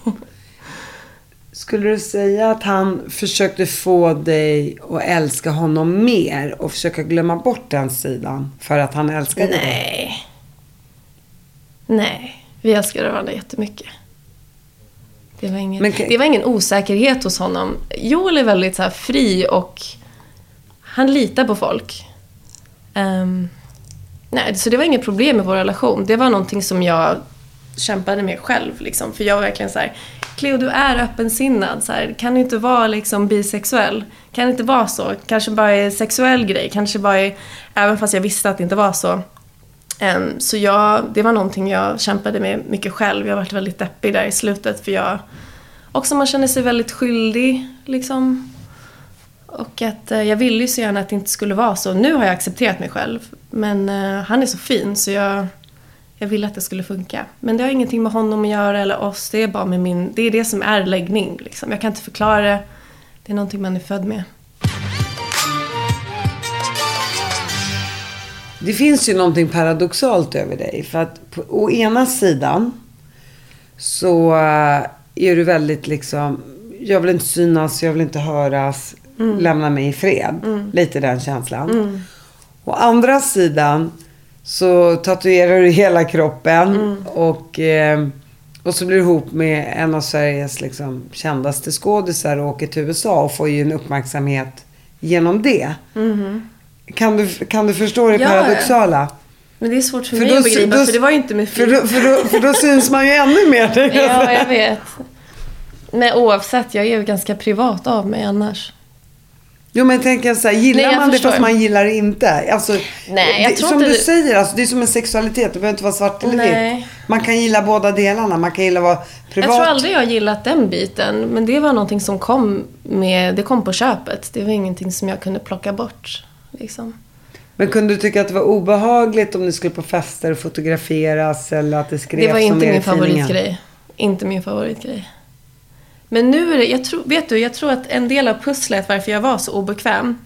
Skulle du säga att han försökte få dig att älska honom mer och försöka glömma bort den sidan för att han älskade dig? Nej. Nej, vi älskade varandra jättemycket. Det var, ingen, Men det var ingen osäkerhet hos honom. Joel är väldigt så här fri och han litar på folk. Ehm, nej, så det var inget problem med vår relation. Det var någonting som jag kämpade med själv. Liksom. För jag var verkligen så här, Cleo du är öppensinnad. Så här, kan du inte vara liksom bisexuell? Kan det inte vara så? Kanske bara är sexuell grej. Kanske bara är, även fast jag visste att det inte var så. Så jag, det var någonting jag kämpade med mycket själv. Jag varit väldigt deppig där i slutet för jag... Också man känner sig väldigt skyldig liksom. Och att eh, jag ville ju så gärna att det inte skulle vara så. Nu har jag accepterat mig själv. Men eh, han är så fin så jag, jag ville att det skulle funka. Men det har ingenting med honom att göra eller oss. Det är bara med min... Det är det som är läggning liksom. Jag kan inte förklara det. Det är någonting man är född med. Det finns ju någonting paradoxalt över dig. För att på, å ena sidan så eh, är du väldigt liksom, jag vill inte synas, jag vill inte höras, lämna mig i fred. Lite den känslan. Å andra sidan så tatuerar du hela kroppen och, eh, och så blir du ihop med en av Sveriges liksom, kändaste skådisar och åker till USA och får ju en uppmärksamhet genom det. Kan, du, kan du förstå det Ja, paradoxala? Men det är svårt för, För mig då- att begripa då- för det var ju inte med För då, för, då, för då syns man ju ännu mer. Ja, jag vet. Men oavsett, jag är ju ganska privat av mig annars. Jo men tänk jag så här, gillar Nej, jag man det förstår. fast man gillar det inte? Alltså, Nej, jag det, tror som inte du det- säger, alltså, det är som en sexualitet. Det behöver inte vara svart eller Nej. vitt. Man kan gilla båda delarna. Man kan gilla att vara privat. Jag tror aldrig jag har gillat den biten. Men det var någonting som kom med, det kom på köpet. Det var ingenting som jag kunde plocka bort. Liksom. Men kunde du tycka att det var obehagligt om du skulle på fester och fotograferas eller att det skrevs Det var inte min favoritgrej. Inte min favoritgrej. Men nu är det, jag tror, vet du, jag tror att en del av pusslet varför jag var så obekväm.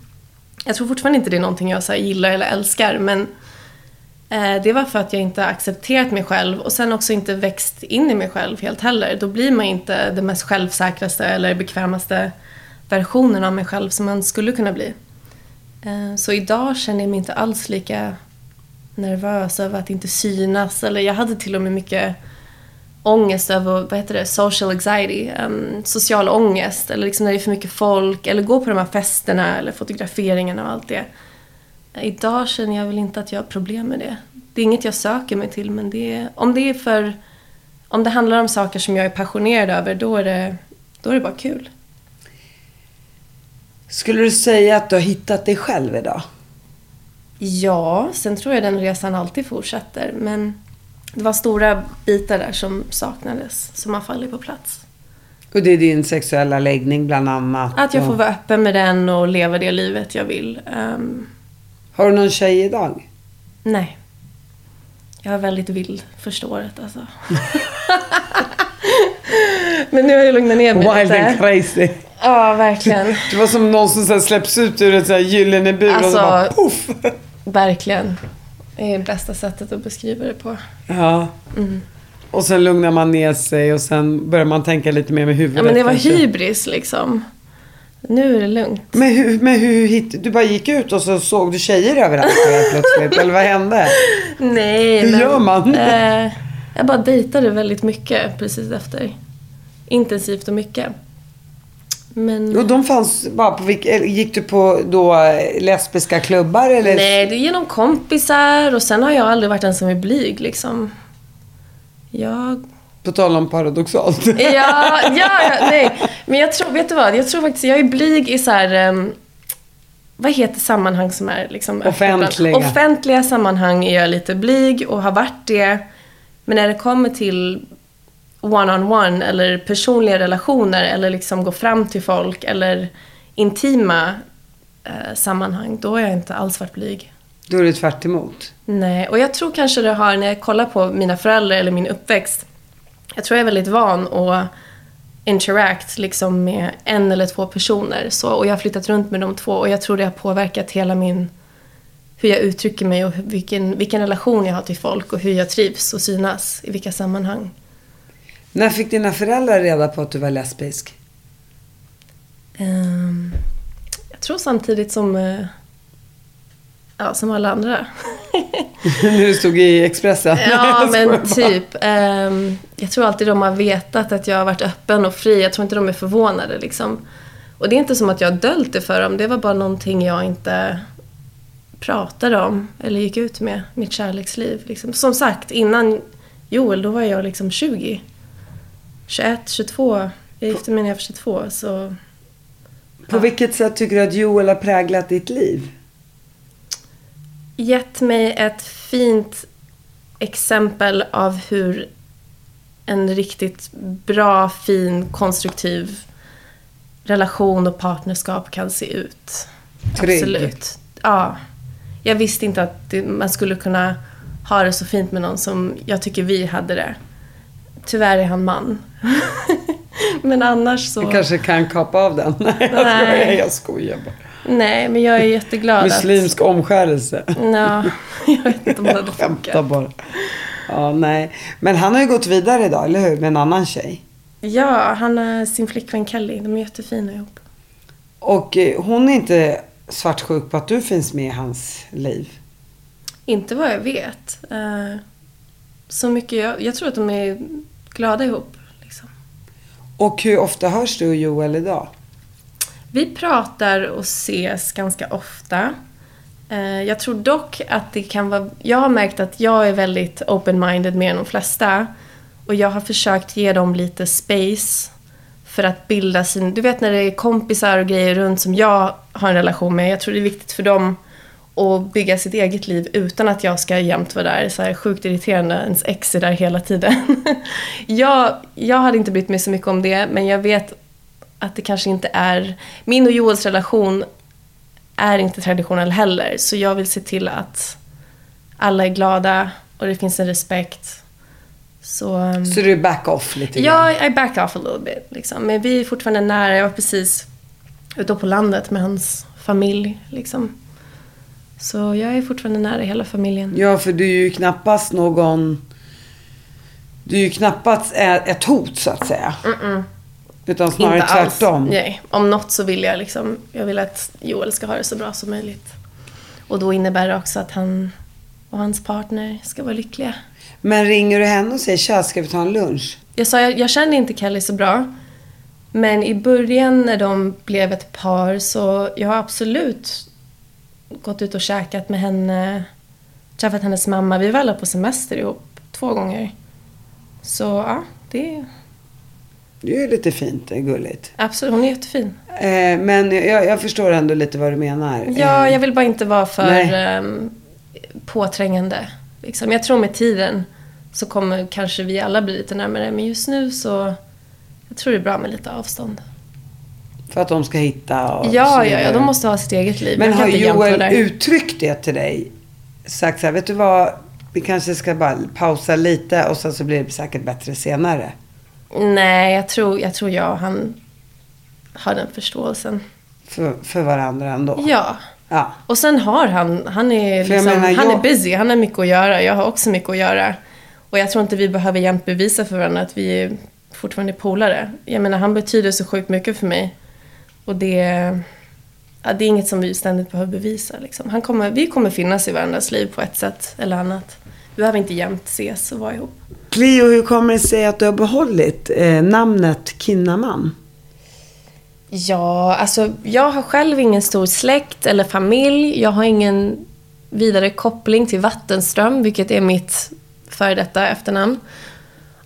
Jag tror fortfarande inte det är någonting jag så gillar eller älskar men eh, det var för att jag inte accepterat mig själv och sen också inte växt in i mig själv helt heller. Då blir man inte den mest självsäkraste eller bekvämaste versionen av mig själv som man skulle kunna bli. Eh, så idag känner jag mig inte alls lika nervös över att inte synas. Eller jag hade till och med mycket ångest över, vad heter det, social anxiety, um, social ångest. Eller liksom när det är för mycket folk, eller gå på de här festerna eller fotograferingarna och allt det. Idag känner jag väl inte att jag har problem med det. Det är inget jag söker mig till, men det är, om det är för... Om det handlar om saker som jag är passionerad över, då är det, då är det bara kul. Skulle du säga att du har hittat dig själv idag? Ja, sen tror jag den resan alltid fortsätter. Men det var stora bitar där som saknades, som har fallit på plats. Och det är din sexuella läggning bland annat. Att jag får vara öppen med den och leva det livet jag vill. Ehm, Har du någon tjej idag? nej. Jag var väldigt vild första året alltså. Men nu har jag lugnat ner mig Wild and lite. crazy. Ja, verkligen. Det var som någon som så släpps ut ur ett så här gyllene bur och Alltså- så bara poff. Verkligen. Det är det bästa sättet att beskriva det på. Ja. Mm. Och sen lugnar man ner sig och sen börjar man tänka lite mer med huvudet. Ja, men det var kanske. hybris liksom. Nu är det lugnt. Men hur, men hur Du bara gick ut och så såg du tjejer överallt plötsligt? Eller vad hände? Nej, Hur gör man? Eh, jag bara dejtade väldigt mycket precis efter. Intensivt och mycket. Men... Och de fanns bara på vilka, Gick du på då eh, lesbiska klubbar eller? Nej, det är genom kompisar och sen har jag aldrig varit den som är blyg liksom. Jag... På tal om paradoxalt. Ja, ja, ja, nej. Men jag tror, vet du vad? Jag tror faktiskt, jag är blyg i så här... ehm, vad heter sammanhang som är liksom? Offentliga. Offentliga sammanhang är jag lite blyg och har varit det. Men när det kommer till one-on-one eller personliga relationer eller liksom gå fram till folk eller intima eh, sammanhang, då har jag inte alls varit blyg. Då är det tvärt emot. Nej, och jag tror kanske det har, när jag kollar på mina föräldrar eller min uppväxt, jag tror jag är väldigt van att interact liksom med en eller två personer. Så, och jag har flyttat runt med de två och jag tror det har påverkat hela min, hur jag uttrycker mig och vilken, vilken relation jag har till folk och hur jag trivs och synas i vilka sammanhang. När fick dina föräldrar reda på att du var lesbisk? Ehm, jag tror samtidigt som, eh, ja, som alla andra. Du stod i Expressen? Ja, men typ. ehm, jag tror alltid de har vetat att jag har varit öppen och fri. Jag tror inte de är förvånade liksom. Och det är inte som att jag har döljt det för dem. Det var bara någonting jag inte pratade om eller gick ut med. Mitt kärleksliv. Liksom. Som sagt, innan Joel, då var jag liksom 20. 21, 22. Jag gifte mig när jag var 22. Så På vilket sätt tycker du att Joel har präglat ditt liv? gett mig ett fint exempel av hur en riktigt bra, fin, konstruktiv relation och partnerskap kan se ut. Trygg. Absolut. Ja. Jag visste inte att det, man skulle kunna ha det så fint med någon som jag tycker vi hade det. Tyvärr är han man. Men annars så... Jag kanske kan kapa av den. Nej, jag skojar. Jag skojar bara. Nej, men jag är jätteglad Muslimsk omskärelse. att... Ja, jag vet inte om det hade funkat. bara. Ja, nej. Men han har ju gått vidare idag, eller hur? Med en annan tjej. Ja, han har sin flickvän Kelly. De är jättefina ihop. Och eh, hon är inte svartsjuk på att du finns med i hans liv. Inte vad jag vet. Eh, så mycket jag, jag tror att de är glada ihop. Liksom. Och hur ofta hörs du och Joel idag? Vi pratar och ses ganska ofta. Eh, jag tror dock att det kan vara... Jag har märkt att jag är väldigt open-minded med de flesta. Och jag har försökt ge dem lite space för att bilda sin... Du vet när det är kompisar och grejer runt som jag har en relation med. Jag tror det är viktigt för dem att bygga sitt eget liv utan att jag ska jämt vara där. Så här sjukt irriterande, ens ex är där hela tiden. jag, jag hade inte brytt mig så mycket om det, men jag vet att det kanske inte är... Min och Joels relation är inte traditionell heller, så jag vill se till att alla är glada och det finns en respekt. Så... um, Så du back off lite grann? Ja, I back off a little bit. Liksom. Men vi är fortfarande nära. Jag var precis ute på landet med hans familj. Liksom. Så jag är fortfarande nära hela familjen. Ja, för du är ju knappast någon... Du är ju knappast ett hot, så att säga. Utan snarare Inte alls. tvärtom. Nej, om något så vill jag liksom, jag vill att Joel ska ha det så bra som möjligt. Och då innebär det också att han och hans partner ska vara lyckliga. Men ringer du henne och säger tja, ska vi ta en lunch? Jag sa, jag, jag kände inte Kelly så bra. Men i början när de blev ett par så jag har absolut gått ut och käkat med henne. Träffat hennes mamma. Vi var alla på semester ihop två gånger. Så ja, det Det är ju lite fint, det är gulligt. absolut. Hon är jättefin. Eh, men jag, jag förstår ändå lite vad du menar. Ja, Eh, jag vill bara inte vara för ehm, påträngande. Liksom. Jag tror med tiden så kommer kanske vi alla bli lite närmare. Men just nu så Jag tror det är bra med lite avstånd. För att de ska hitta och Ja, ja, ja. De måste ha sitt eget liv. Men har Joel uttryckt det till dig? Sagt så här, vet du vad? Vi kanske ska bara pausa lite och sen så blir det säkert bättre senare. Nej, jag tror, jag tror jag och han har den förståelsen. För, för varandra ändå. Ja. Ja. Och sen har han, han är, liksom, menar, han jag- är busy, han har mycket att göra. Jag har också mycket att göra. Och jag tror inte vi behöver jämt bevisa för varandra att vi är fortfarande polare. Jag menar, han betyder så sjukt mycket för mig. Och det, ja, det är inget som vi ständigt behöver bevisa. Liksom. Han kommer, vi kommer finnas i varandras liv på ett sätt eller annat. Vi behöver inte jämt ses och vara ihop. Cleo, hur kommer det sig att du har behållit eh, namnet Kinnaman? Ja, alltså jag har själv ingen stor släkt eller familj. Jag har ingen vidare koppling till Vattenström, vilket är mitt före detta efternamn.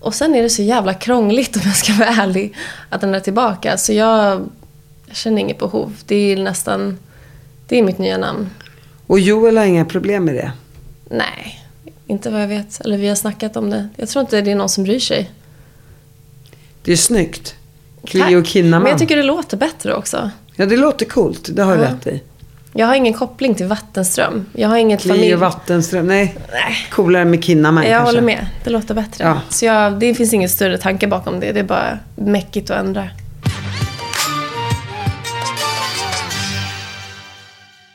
Och sen är det så jävla krångligt om jag ska vara ärlig att ändra tillbaka. Så jag, jag känner inget behov. Det är nästan, det är mitt nya namn. Och Joel har inga problem med det. Nej, inte vad jag vet. Eller vi har snackat om det. Jag tror inte det är någon som bryr sig. Det är snyggt. Cleo. Kinnaman. Men jag tycker det låter bättre också. Ja, det låter coolt. Det har du Ja. rätt i. Jag har ingen koppling till Vattenström. Jag har inget familj... Cleo Vattenström. Nej, Nej. coolare med Kinnaman Jag kanske. håller med. Det låter bättre. Ja. Så jag, det finns ingen större tanke bakom det. Det är bara mäckigt att ändra.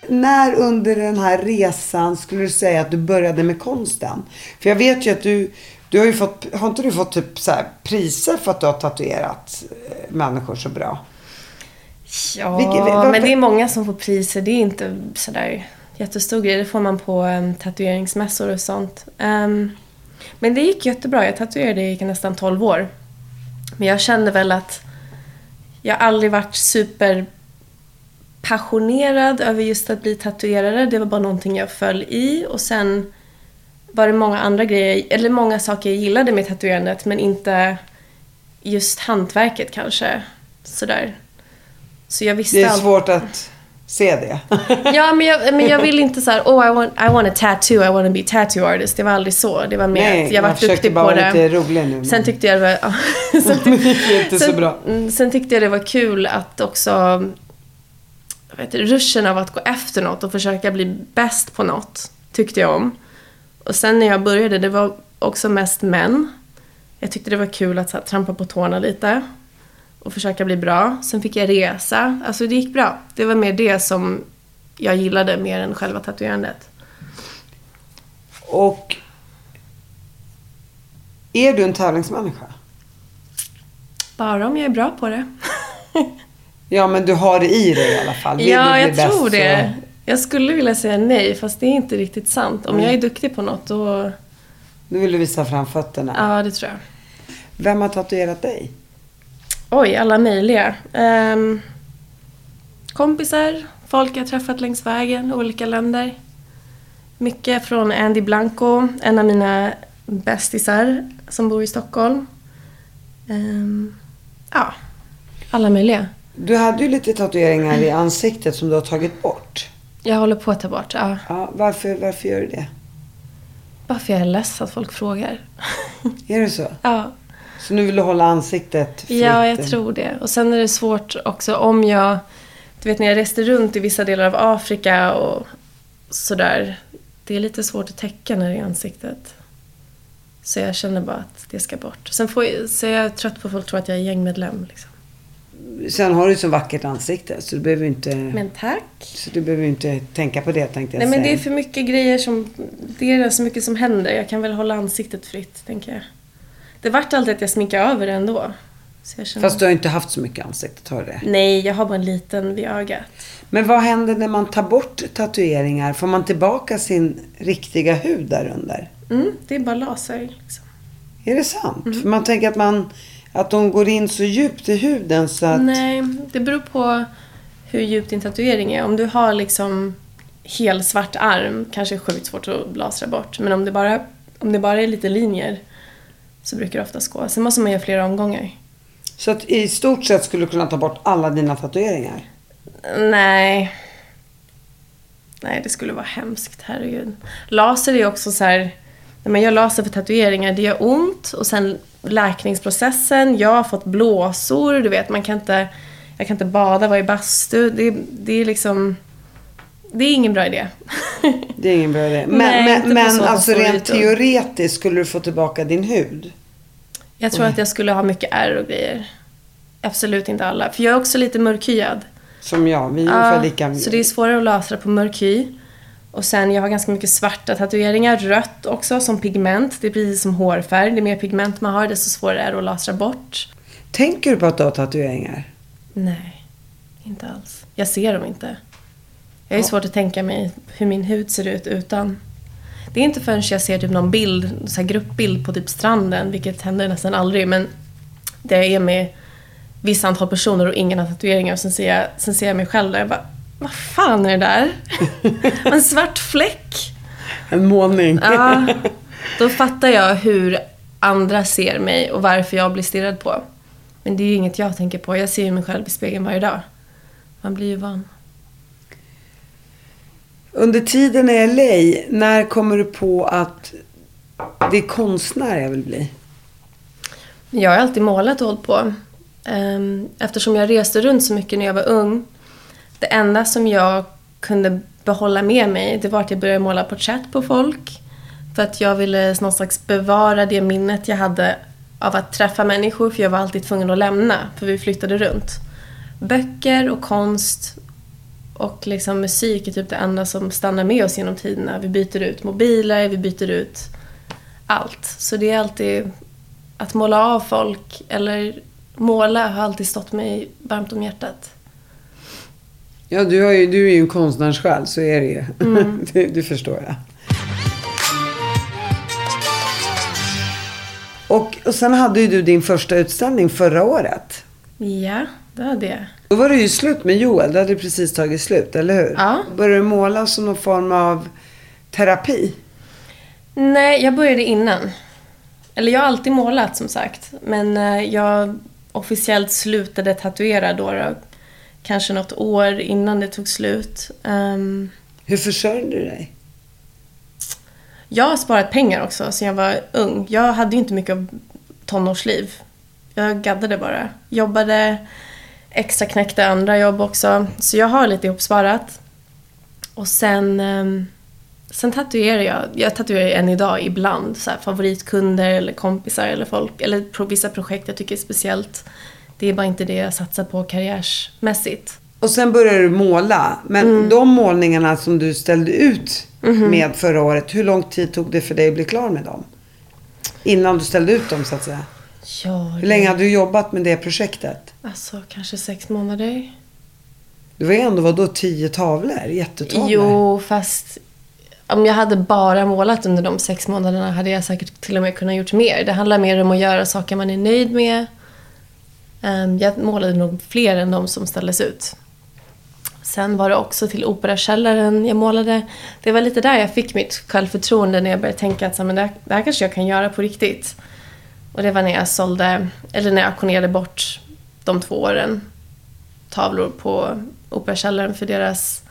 När under den här resan skulle du säga att du började med konsten? För jag vet ju att du, du har ju fått, har inte du fått typ så här priser för att du har tatuerat eh, människor så bra? Ja, Vilket- vad- men det är många som får priser. Det är inte sådär jättestor grej. Det får man på um, tatueringsmässor och sånt. Ehm, men det gick jättebra. Jag tatuerade i nästan 12 år. Men jag kände väl att jag aldrig varit super passionerad över just att bli tatuerare. Det var bara någonting jag föll i och sen var det många andra grejer, eller många saker jag gillade med tatuerandet men inte just hantverket kanske. Sådär. Så jag visste Det är svårt att se det. Ja, men jag, men jag vill inte så här, oh I want, I want a tattoo, I want to be tattoo artist. Det var aldrig så. Det var mer Nej, att jag var jag duktig bara på det. lite rolig nu, men- Sen tyckte jag det var... Sen, Det gick inte så bra. sen tyckte jag det var kul att också... Vet, ruschen av att gå efter något och försöka bli bäst på något tyckte jag om. Och sen när jag började, det var också mest män. Jag tyckte det var kul att här, trampa på tårna lite och försöka bli bra. Sen fick jag resa. Alltså det gick bra. Det var mer det som jag gillade mer än själva tatuerandet. Och är du en tävlingsmänniska? Bara om jag är bra på det. Ja, men du har det i dig i alla fall. Vill du ja, bli jag bäst tror så- det. Jag skulle vilja säga nej, fast det är inte riktigt sant. Om Mm. jag är duktig på något, då... Nu vill du visa fram fötterna. Ja, det tror jag. Vem har tatuerat dig? Oj, alla möjliga. Ehm, kompisar, folk jag träffat längs vägen, olika länder. Mycket från Andy Blanco, en av mina bästisar som bor i Stockholm. Ehm, ja, alla möjliga. Du hade ju lite tatueringar i ansiktet som du har tagit bort. Jag håller på att ta bort, ja. Ja, varför, varför gör du det? Bara för jag är less att folk frågar. Är det så? ja. Så nu vill du hålla ansiktet fritt? Ja, jag tror det. Och sen är det svårt också om jag... Du vet när jag reste runt i vissa delar av Afrika och sådär. Det är lite svårt att täcka när det är ansiktet. Så jag känner bara att det ska bort. Sen får så är jag trött på att folk tror att jag är gängmedlem. Liksom. Sen har du så vackert ansikte så du behöver inte, Men tack. så du behöver inte tänka på det tänkte jag Nej men det är för mycket grejer som... Det är så mycket som händer. Jag kan väl hålla ansiktet fritt, tänker jag. Det vart alltid att jag sminkade över det ändå. Känner... Fast du har inte haft så mycket ansikte, har du det? Nej, jag har bara en liten vid ögat. Men vad händer när man tar bort tatueringar? Får man tillbaka sin riktiga hud där under? Mm, det är bara laser. Liksom. Är det sant? Mm. För man tänker att, man, att de går in så djupt i huden så att... Nej, det beror på hur djup din tatuering är. Om du har liksom hel svart arm kanske är sjukt svårt att lasra bort. Men om det bara, om det bara är lite linjer så brukar det oftast gå. Sen måste man göra flera omgångar. Så att i stort sett skulle du kunna ta bort alla dina tatueringar? Nej. Nej, det skulle vara hemskt. Herregud. Laser är också så här... När man gör laser för tatueringar, det gör ont och sen läkningsprocessen. Jag har fått blåsor, du vet, man kan inte, jag kan inte bada, vara i bastu. Det, det är liksom, det är ingen bra idé. Det är ingen bra idé. Men, Nej, men, men så alltså rent teoretiskt skulle du få tillbaka din hud. Jag tror att jag skulle ha mycket ärr och grejer. Absolut inte alla. För jag är också lite mörkhyad. Som jag. Vi är ungefär lika. så det är svårare att lasra på mörk hy. Och sen jag har ganska mycket svarta tatueringar. Rött också som pigment. Det precis som hårfärg. Det är mer pigment man har desto svårare är det att lasra bort. Tänker du på att du har tatueringar? Nej, inte alls. Jag ser dem inte. Jag är svårt att tänka mig hur min hud ser ut utan. Det är inte förrän jag ser typ någon bild, så gruppbild på typ stranden, vilket händer nästan aldrig, men jag är med vissa antal personer och ingen har tatueringar och sen ser jag, sen ser jag mig själv där jag bara, vad fan är det där? en svart fläck? En målning. Ja, då fattar jag hur andra ser mig och varför jag blir stirrad på. Men det är ju inget jag tänker på. Jag ser ju mig själv i spegeln varje dag. Man blir ju van. Under tiden i LA, när kommer du på att det är konstnär jag vill bli? Jag har alltid målat och hållit på. Ehm, Eftersom jag reste runt så mycket när jag var ung. Det enda som jag kunde behålla med mig, det var att jag började måla porträtt på folk. För att jag ville någon slags bevara det minnet jag hade av att träffa människor, för jag var alltid tvungen att lämna, för vi flyttade runt. Böcker och konst och liksom musik är typ det enda som stannar med oss genom tiderna. Vi byter ut mobiler, vi byter ut allt. Så det är alltid att måla av folk eller måla har alltid stått mig varmt om hjärtat. Ja, du, har ju, du är ju en konstnärssjäl, så är det ju. Mm. det, det förstår jag. Och, och sen hade ju du din första utställning förra året. Ja, det hade jag. Då var det ju slut med Joel. Det hade precis tagit slut, eller hur? Ja. Började du måla som någon form av terapi? Nej, jag började innan. Eller jag har alltid målat som sagt. Men eh, jag officiellt slutade tatuera då, då. Kanske något år innan det tog slut. Ehm, Hur försörjde du dig? Jag har sparat pengar också sen jag var ung. Jag hade ju inte mycket av tonårsliv. Jag gaddade bara. Jobbade, extra knäckte andra jobb också. Så jag har lite ihopsparat. Och sen, ehm, sen tatuerar jag. Jag tatuerar än idag ibland. Så här, favoritkunder eller kompisar eller folk. Eller vissa projekt jag tycker är speciellt. Det är bara inte det jag satsar på karriärsmässigt. Och sen började du måla. Men Mm. de målningarna som du ställde ut Mhm. med förra året, hur lång tid tog det för dig att bli klar med dem? Innan du ställde ut dem så att säga. Ja, Hur länge hade du jobbat med det projektet? Alltså kanske sex månader. Det var ju ändå, vadå, tio tavlor? Jättetavlor. Jo, fast om jag hade bara målat under de sex månaderna hade jag säkert till och med kunnat gjort mer. Det handlar mer om att göra saker man är nöjd med. Ehm, jag målade nog fler än de som ställdes ut. Sen var det också till Operakällaren jag målade. Det var lite där jag fick mitt självförtroende när jag började tänka att så men det, här, det här kanske jag kan göra på riktigt. Och det var när jag sålde, eller när jag auktionerade bort de två åren tavlor på Operakällaren för deras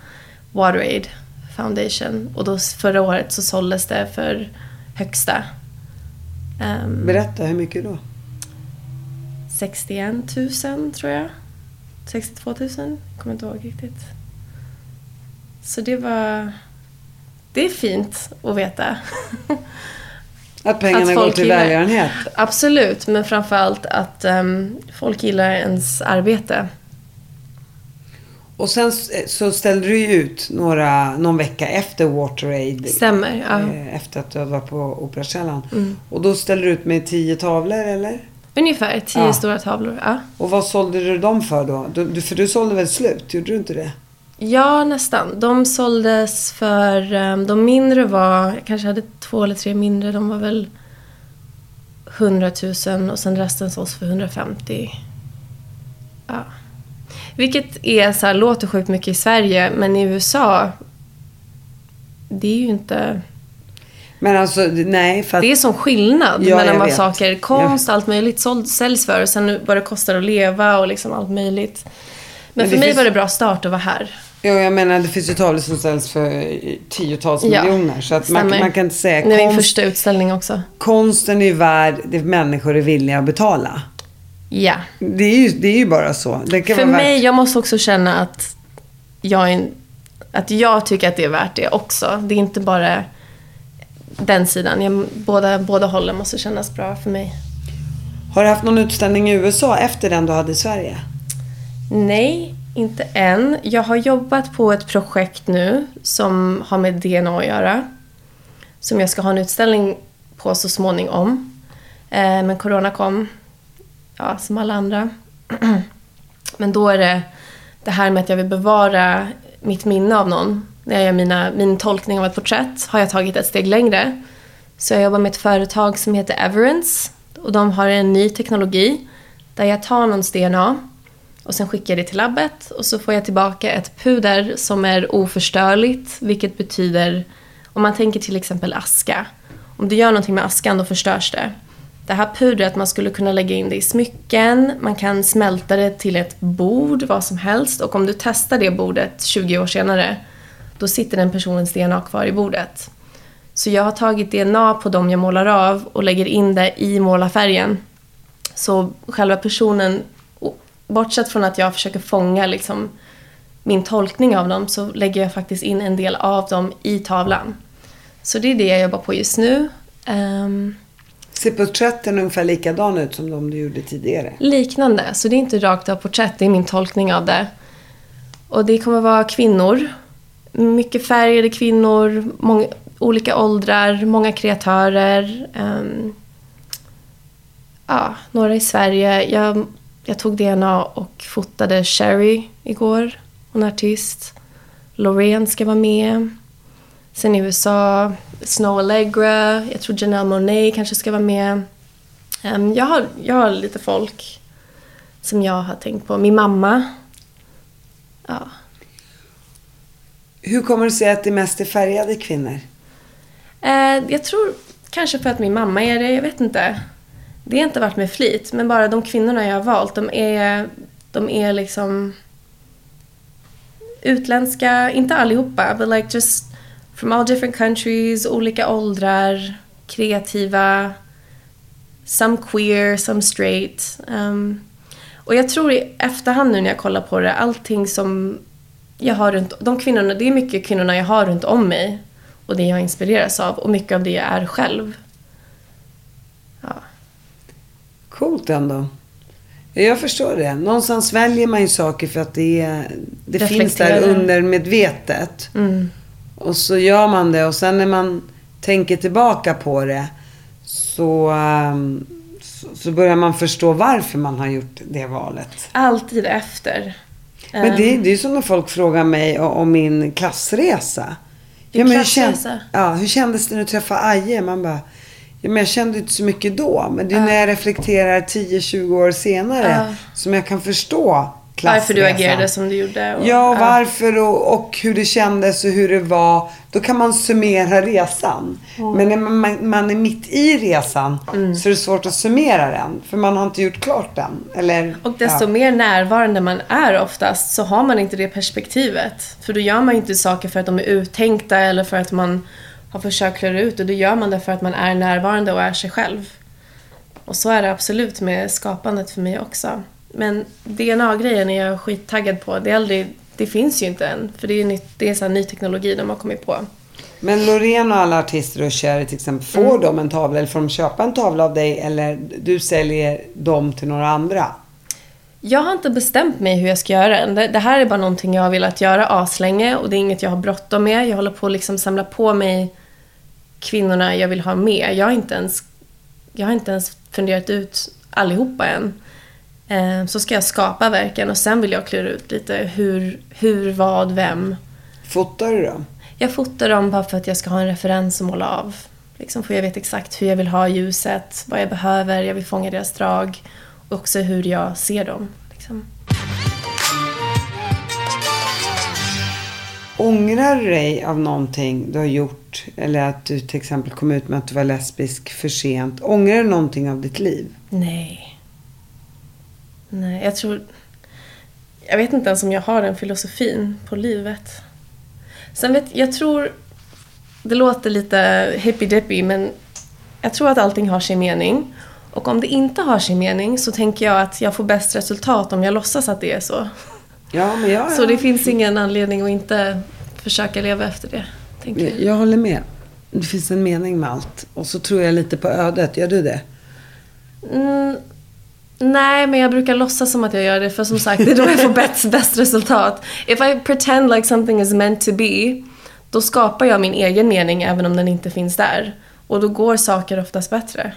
WaterAid Foundation. Och då förra året så såldes det för högsta. Um, Berätta, hur mycket då? 61 000 tror jag. 62 000, kommer inte ihåg riktigt. Så det var... Det är fint att veta. Att pengarna Att går till gillar- välgörenhet. Absolut, men framförallt att ehm, folk gillar ens arbete. Och sen s- så ställde du ju ut några, någon vecka efter WaterAid. Stämmer, ja. Mm. eh, Efter att du var på Operakällaren. Och då ställde du ut med tio tavlor eller? Ungefär tio Ja. stora tavlor. Ja. Och vad sålde du dem för då? Du, för du sålde väl slut? Gjorde du inte det? Ja, nästan. De såldes för... ehm, De mindre var... Jag kanske hade två eller tre mindre. De var väl 100 000 och sen resten såldes för 150. Ja. Vilket är så här, låter sjukt mycket i Sverige, men i USA... Det är ju inte... Men alltså, nej. För att, Det är som skillnad Ja, mellan vad vet. saker, konst, allt möjligt såld, säljs för och sen vad det kostar att leva och liksom allt möjligt. Men, Men för mig finns- var det bra start att vara här. Ja, jag menar det finns ju tavlor som säljs för tiotals Ja, miljoner. Så att man, man kan inte säga Det är min första utställning också. konsten är ju värd det människor är villiga att betala. Ja. Det är ju, det är ju bara så. För vara värt- mig, jag måste också känna att jag, en- att jag tycker att det är värt det också. Det är inte bara den sidan. Jag, båda, båda hållen måste kännas bra för mig. Har du haft någon utställning i USA efter den du hade i Sverige? Nej, inte än. Jag har jobbat på ett projekt nu som har med DNA att göra. Som jag ska ha en utställning på så småningom. Eh, men corona kom, ja, som alla andra. men då är det det här med att jag vill bevara mitt minne av någon. När jag gör mina, min tolkning av ett porträtt har jag tagit ett steg längre. Så jag jobbar med ett företag som heter Everance Och de har en ny teknologi där jag tar någons DNA och sen skickar jag det till labbet och så får jag tillbaka ett puder som är oförstörligt, vilket betyder, om man tänker till exempel aska. Om du gör någonting med askan då förstörs det. Det här pudret, man skulle kunna lägga in det i smycken, man kan smälta det till ett bord, vad som helst. Och om du testar det bordet 20 år senare, då sitter den personens DNA kvar i bordet. Så jag har tagit DNA på dem jag målar av och lägger in det i målarfärgen. Så själva personen, bortsett från att jag försöker fånga liksom min tolkning av dem, så lägger jag faktiskt in en del av dem i tavlan. Så det är det jag jobbar på just nu. Ehm, Ser porträtten ungefär likadan ut som de du gjorde tidigare? liknande, så det är inte rakt av porträtt, det är min tolkning av det. Och det kommer vara kvinnor. Mycket färgade kvinnor, många, olika åldrar, många kreatörer. Um, ja, några i Sverige. Jag, jag tog DNA och fotade Sherry igår. Hon är artist. Loreen ska vara med. Sen i USA, Snow Allegra. Jag tror Janelle Monet kanske ska vara med. Um, jag, har, jag har lite folk som jag har tänkt på. Min mamma. Ja. Hur kommer det sig att det mest är färgade kvinnor? Eh, jag tror kanske för att min mamma är det, jag vet inte. Det har inte varit med flit, men bara de kvinnorna jag har valt, de är, de är liksom utländska, inte allihopa, but like just from all different countries, olika åldrar, kreativa, some queer, some straight. Um, och jag tror i efterhand nu när jag kollar på det, allting som jag har runt, de kvinnorna, det är mycket kvinnorna jag har runt om mig och det jag inspireras av och mycket av det jag är själv. Ja. Coolt ändå. Ja, Jag förstår det. Någonstans väljer man ju saker för att det, är, det finns där Reflekterar. undermedvetet. Mm. Och så gör man det och sen när man tänker tillbaka på det så, ehm, så, så börjar man förstå varför man har gjort det valet. Alltid efter. Men Ehm, det, det är ju som när folk frågar mig om min klassresa. Din hur, klassresa? känd, ja, hur kändes det när du träffade Aje? Man bara, ja, men jag kände inte så mycket då. Men det är när jag reflekterar 10-20 år senare Ja. som jag kan förstå. Varför du agerade som du gjorde. Och, Ja, och varför och, och hur det kändes och hur det var. Då kan man summera resan. Men när man, man är mitt i resan Mm. så är det svårt att summera den. För man har inte gjort klart den. Eller, Och desto ja. mer närvarande man är oftast så har man inte det perspektivet. För då gör man inte saker för att de är uttänkta eller för att man har försökt klura ut det. Då gör man det för att man är närvarande och är sig själv. Och så är det absolut med skapandet för mig också. Men DNA-grejen är jag skittaggad på. Det, är aldrig, det finns ju inte än. För det är, nytt, det är så ny teknologi de har kommit på. Men Loreen och alla artister och Cherry till exempel, får Mm. de en tavla eller får de köpa en tavla av dig eller du säljer dem till några andra? Jag har inte bestämt mig hur jag ska göra än. Det, det här är bara någonting jag har velat göra aslänge och det är inget jag har bråttom med. Jag håller på att liksom samla på mig kvinnorna jag vill ha med. Jag har inte ens, jag har inte ens funderat ut allihopa än. Eh, Så ska jag skapa verken och sen vill jag klura ut lite hur, hur vad, vem. Fotar du dem? Jag fotar dem bara för att jag ska ha en referens att måla av. Liksom för jag vet exakt hur jag vill ha ljuset, vad jag behöver, jag vill fånga deras drag. Och också hur jag ser dem. Liksom. Ångrar du dig av någonting du har gjort? Eller att du till exempel kom ut med att du var lesbisk för sent. Ångrar du någonting av ditt liv? Nej. Nej, jag tror... jag vet inte ens om jag har den filosofin på livet. Sen vet jag tror, det låter lite hippy-dippy men jag tror att allting har sin mening. Och om det inte har sin mening så tänker jag att jag får bäst resultat om jag låtsas att det är så. Ja, men jag, Så det finns ingen anledning att inte försöka leva efter det. Tänker jag. jag håller med. Det finns en mening med allt. Och så tror jag lite på ödet. Gör du det? Mm, nej, men jag brukar låtsas som att jag gör det för som sagt, det är då jag får bäst, bäst resultat. If I pretend like something is meant to be, då skapar jag min egen mening även om den inte finns där. Och då går saker oftast bättre.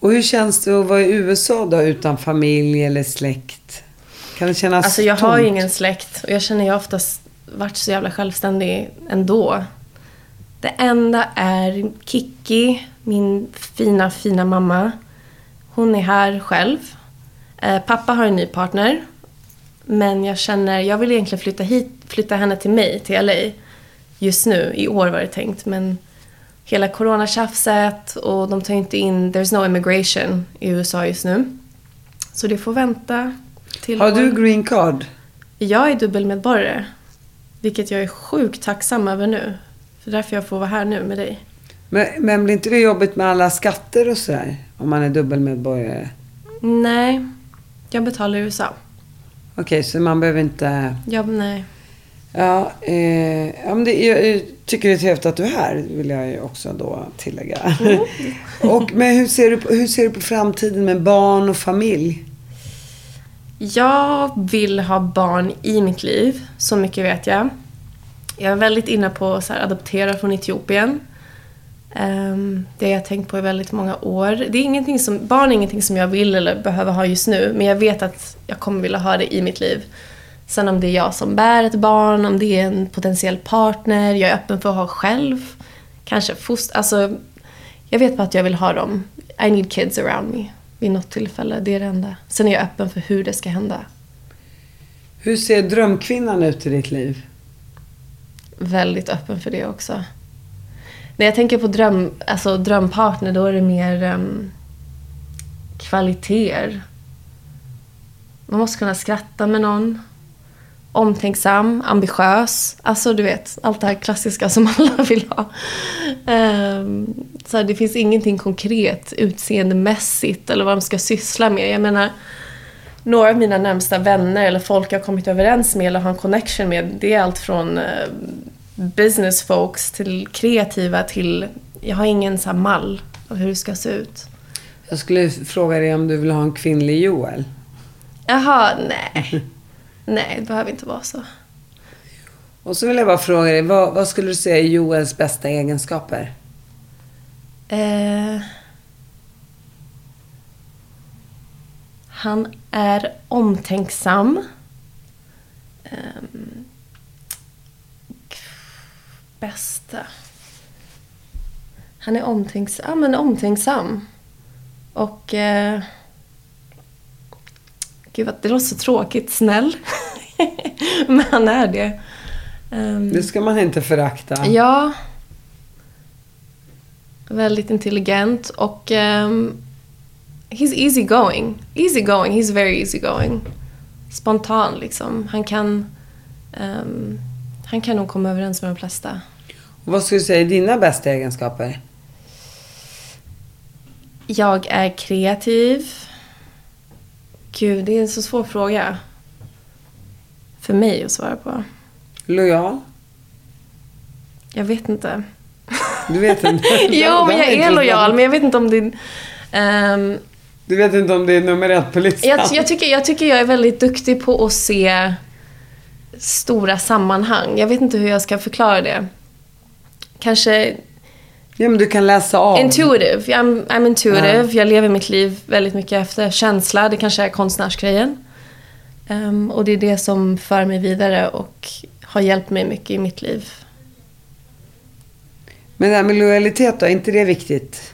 Och hur känns det att vara i USA då utan familj eller släkt? Kan det kännas Alltså jag har ju ingen släkt och jag känner jag oftast varit så jävla självständig ändå. Det enda är Kiki, min fina, fina mamma. Hon är här själv. Eh, pappa har en ny partner. Men jag känner, jag vill egentligen flytta hit, flytta henne till mig, till LA. Just nu, i år var det tänkt. Men hela coronatjafset och de tar inte in, there's no immigration i USA just nu. Så det får vänta till Har år. du green card? Jag är dubbelmedborgare. Vilket jag är sjukt tacksam över nu. För därför jag får vara här nu med dig. Men, men blir inte det jobbigt med alla skatter och sådär? Om man är dubbelmedborgare? Nej, jag betalar i USA. Okej, så man behöver inte... Jag, nej. Ja, eh, ja men det, jag eh, tycker det är trevligt att du är här, vill jag ju också då tillägga. och, men hur ser, du på, hur ser du på framtiden med barn och familj? Jag vill ha barn i mitt liv, så mycket vet jag. Jag är väldigt inne på att adoptera från Etiopien. Um, det har jag tänkt på i väldigt många år. Det är ingenting som, barn är ingenting som jag vill eller behöver ha just nu, men jag vet att jag kommer vilja ha det i mitt liv. Sen om det är jag som bär ett barn, om det är en potentiell partner, jag är öppen för att ha själv. Kanske foster, alltså jag vet bara att jag vill ha dem. I need kids around me vid något tillfälle, det är det enda. Sen är jag öppen för hur det ska hända. Hur ser drömkvinnan ut i ditt liv? Väldigt öppen för det också. När jag tänker på dröm, alltså drömpartner, då är det mer um, kvaliteter. Man måste kunna skratta med någon. Omtänksam, ambitiös. Alltså du vet, allt det här klassiska som alla vill ha. Um, så här, det finns ingenting konkret utseendemässigt eller vad de ska syssla med. Jag menar, några av mina närmsta vänner eller folk jag har kommit överens med eller har en connection med, det är allt från ehm, business folks till kreativa till, jag har ingen så mall av hur det ska se ut. Jag skulle fråga dig om du vill ha en kvinnlig Joel. Jaha, nej. Nej, det behöver inte vara så. Och så vill jag bara fråga dig, vad, vad skulle du säga är Joels bästa egenskaper? Eh, han är omtänksam. Ehm, bästa. Han är omtänksam. Men omtänksam. Och... Eh, gud, det låter så tråkigt. Snäll. men han är det. Ehm, Det ska man inte förakta. Ja. Väldigt intelligent och um, he's easy going. Easy going, he's very easy going. Spontan liksom. Han kan, ehm, han kan nog komma överens med de flesta. Vad skulle du säga är dina bästa egenskaper? Jag är kreativ. Gud, det är en så svår fråga. För mig att svara på. Lojal? Jag vet inte. Du vet inte? jo, men jag är lojal, men jag vet inte om det... ehm, Du vet inte om det är nummer ett på listan? Jag, jag, tycker, jag tycker jag är väldigt duktig på att se stora sammanhang. Jag vet inte hur jag ska förklara det. Kanske Ja, men du kan läsa av. intuitive. I'm, I'm intuitive. Jag lever mitt liv väldigt mycket efter känsla. Det kanske är konstnärsgrejen. Ehm, och det är det som för mig vidare och har hjälpt mig mycket i mitt liv. Men det här med lojalitet då, är inte det viktigt?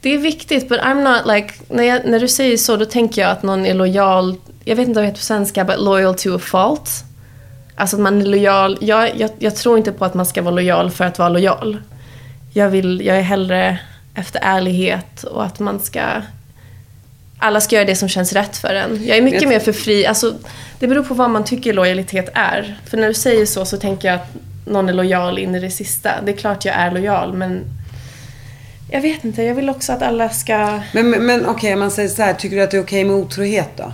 Det är viktigt, but I'm not like... När, jag, när du säger så, då tänker jag att någon är lojal... Jag vet inte vad det heter på svenska, but loyal to a fault. Alltså att man är lojal. Jag, jag, jag tror inte på att man ska vara lojal för att vara lojal. Jag, vill, jag är hellre efter ärlighet och att man ska alla ska göra det som känns rätt för en. Jag är mycket Jag- mer för fri. Alltså, det beror på vad man tycker lojalitet är. För när du säger så så tänker jag att någon är lojal in i det sista. Det är klart jag är lojal men jag vet inte, jag vill också att alla ska... Men, men, men okej, om man säger så här. Tycker du att det är okej med otrohet då?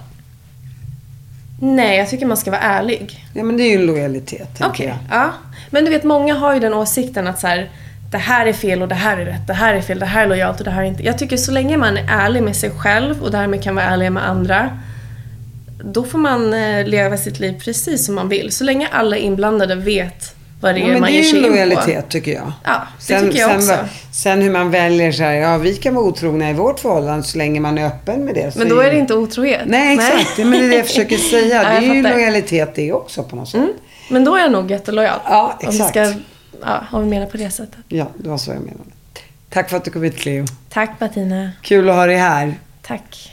Nej, jag tycker man ska vara ärlig. Ja, men det är ju lojalitet, tänker Okej, jag. ja. Men du vet, många har ju den åsikten att så här, det här är fel och det här är rätt, det här är fel, det här är lojalt och det här är inte. Jag tycker så länge man är ärlig med sig själv och därmed kan vara ärlig med andra, då får man eh, leva sitt liv precis som man vill. Så länge alla inblandade vet vad det är Ja, men man det ger är sig ju in på. lojalitet tycker jag. Ja, det tycker jag sen, också. Sen hur man väljer så här, ja vi kan vara otrogna i vårt förhållande så länge man är öppen med det. Men då är det inte otrohet. Nej, exakt. Men det är det jag försöker säga. Ja, det är jag ju lojalitet det också på något sätt. Mm. Men då är jag nog jättelojal. Ja, Om vi exakt. ska, ja, om vi menar på det sättet. Ja, det var så jag menade. Tack för att du kom hit Cleo. Tack Martina. Kul att ha dig här. Tack.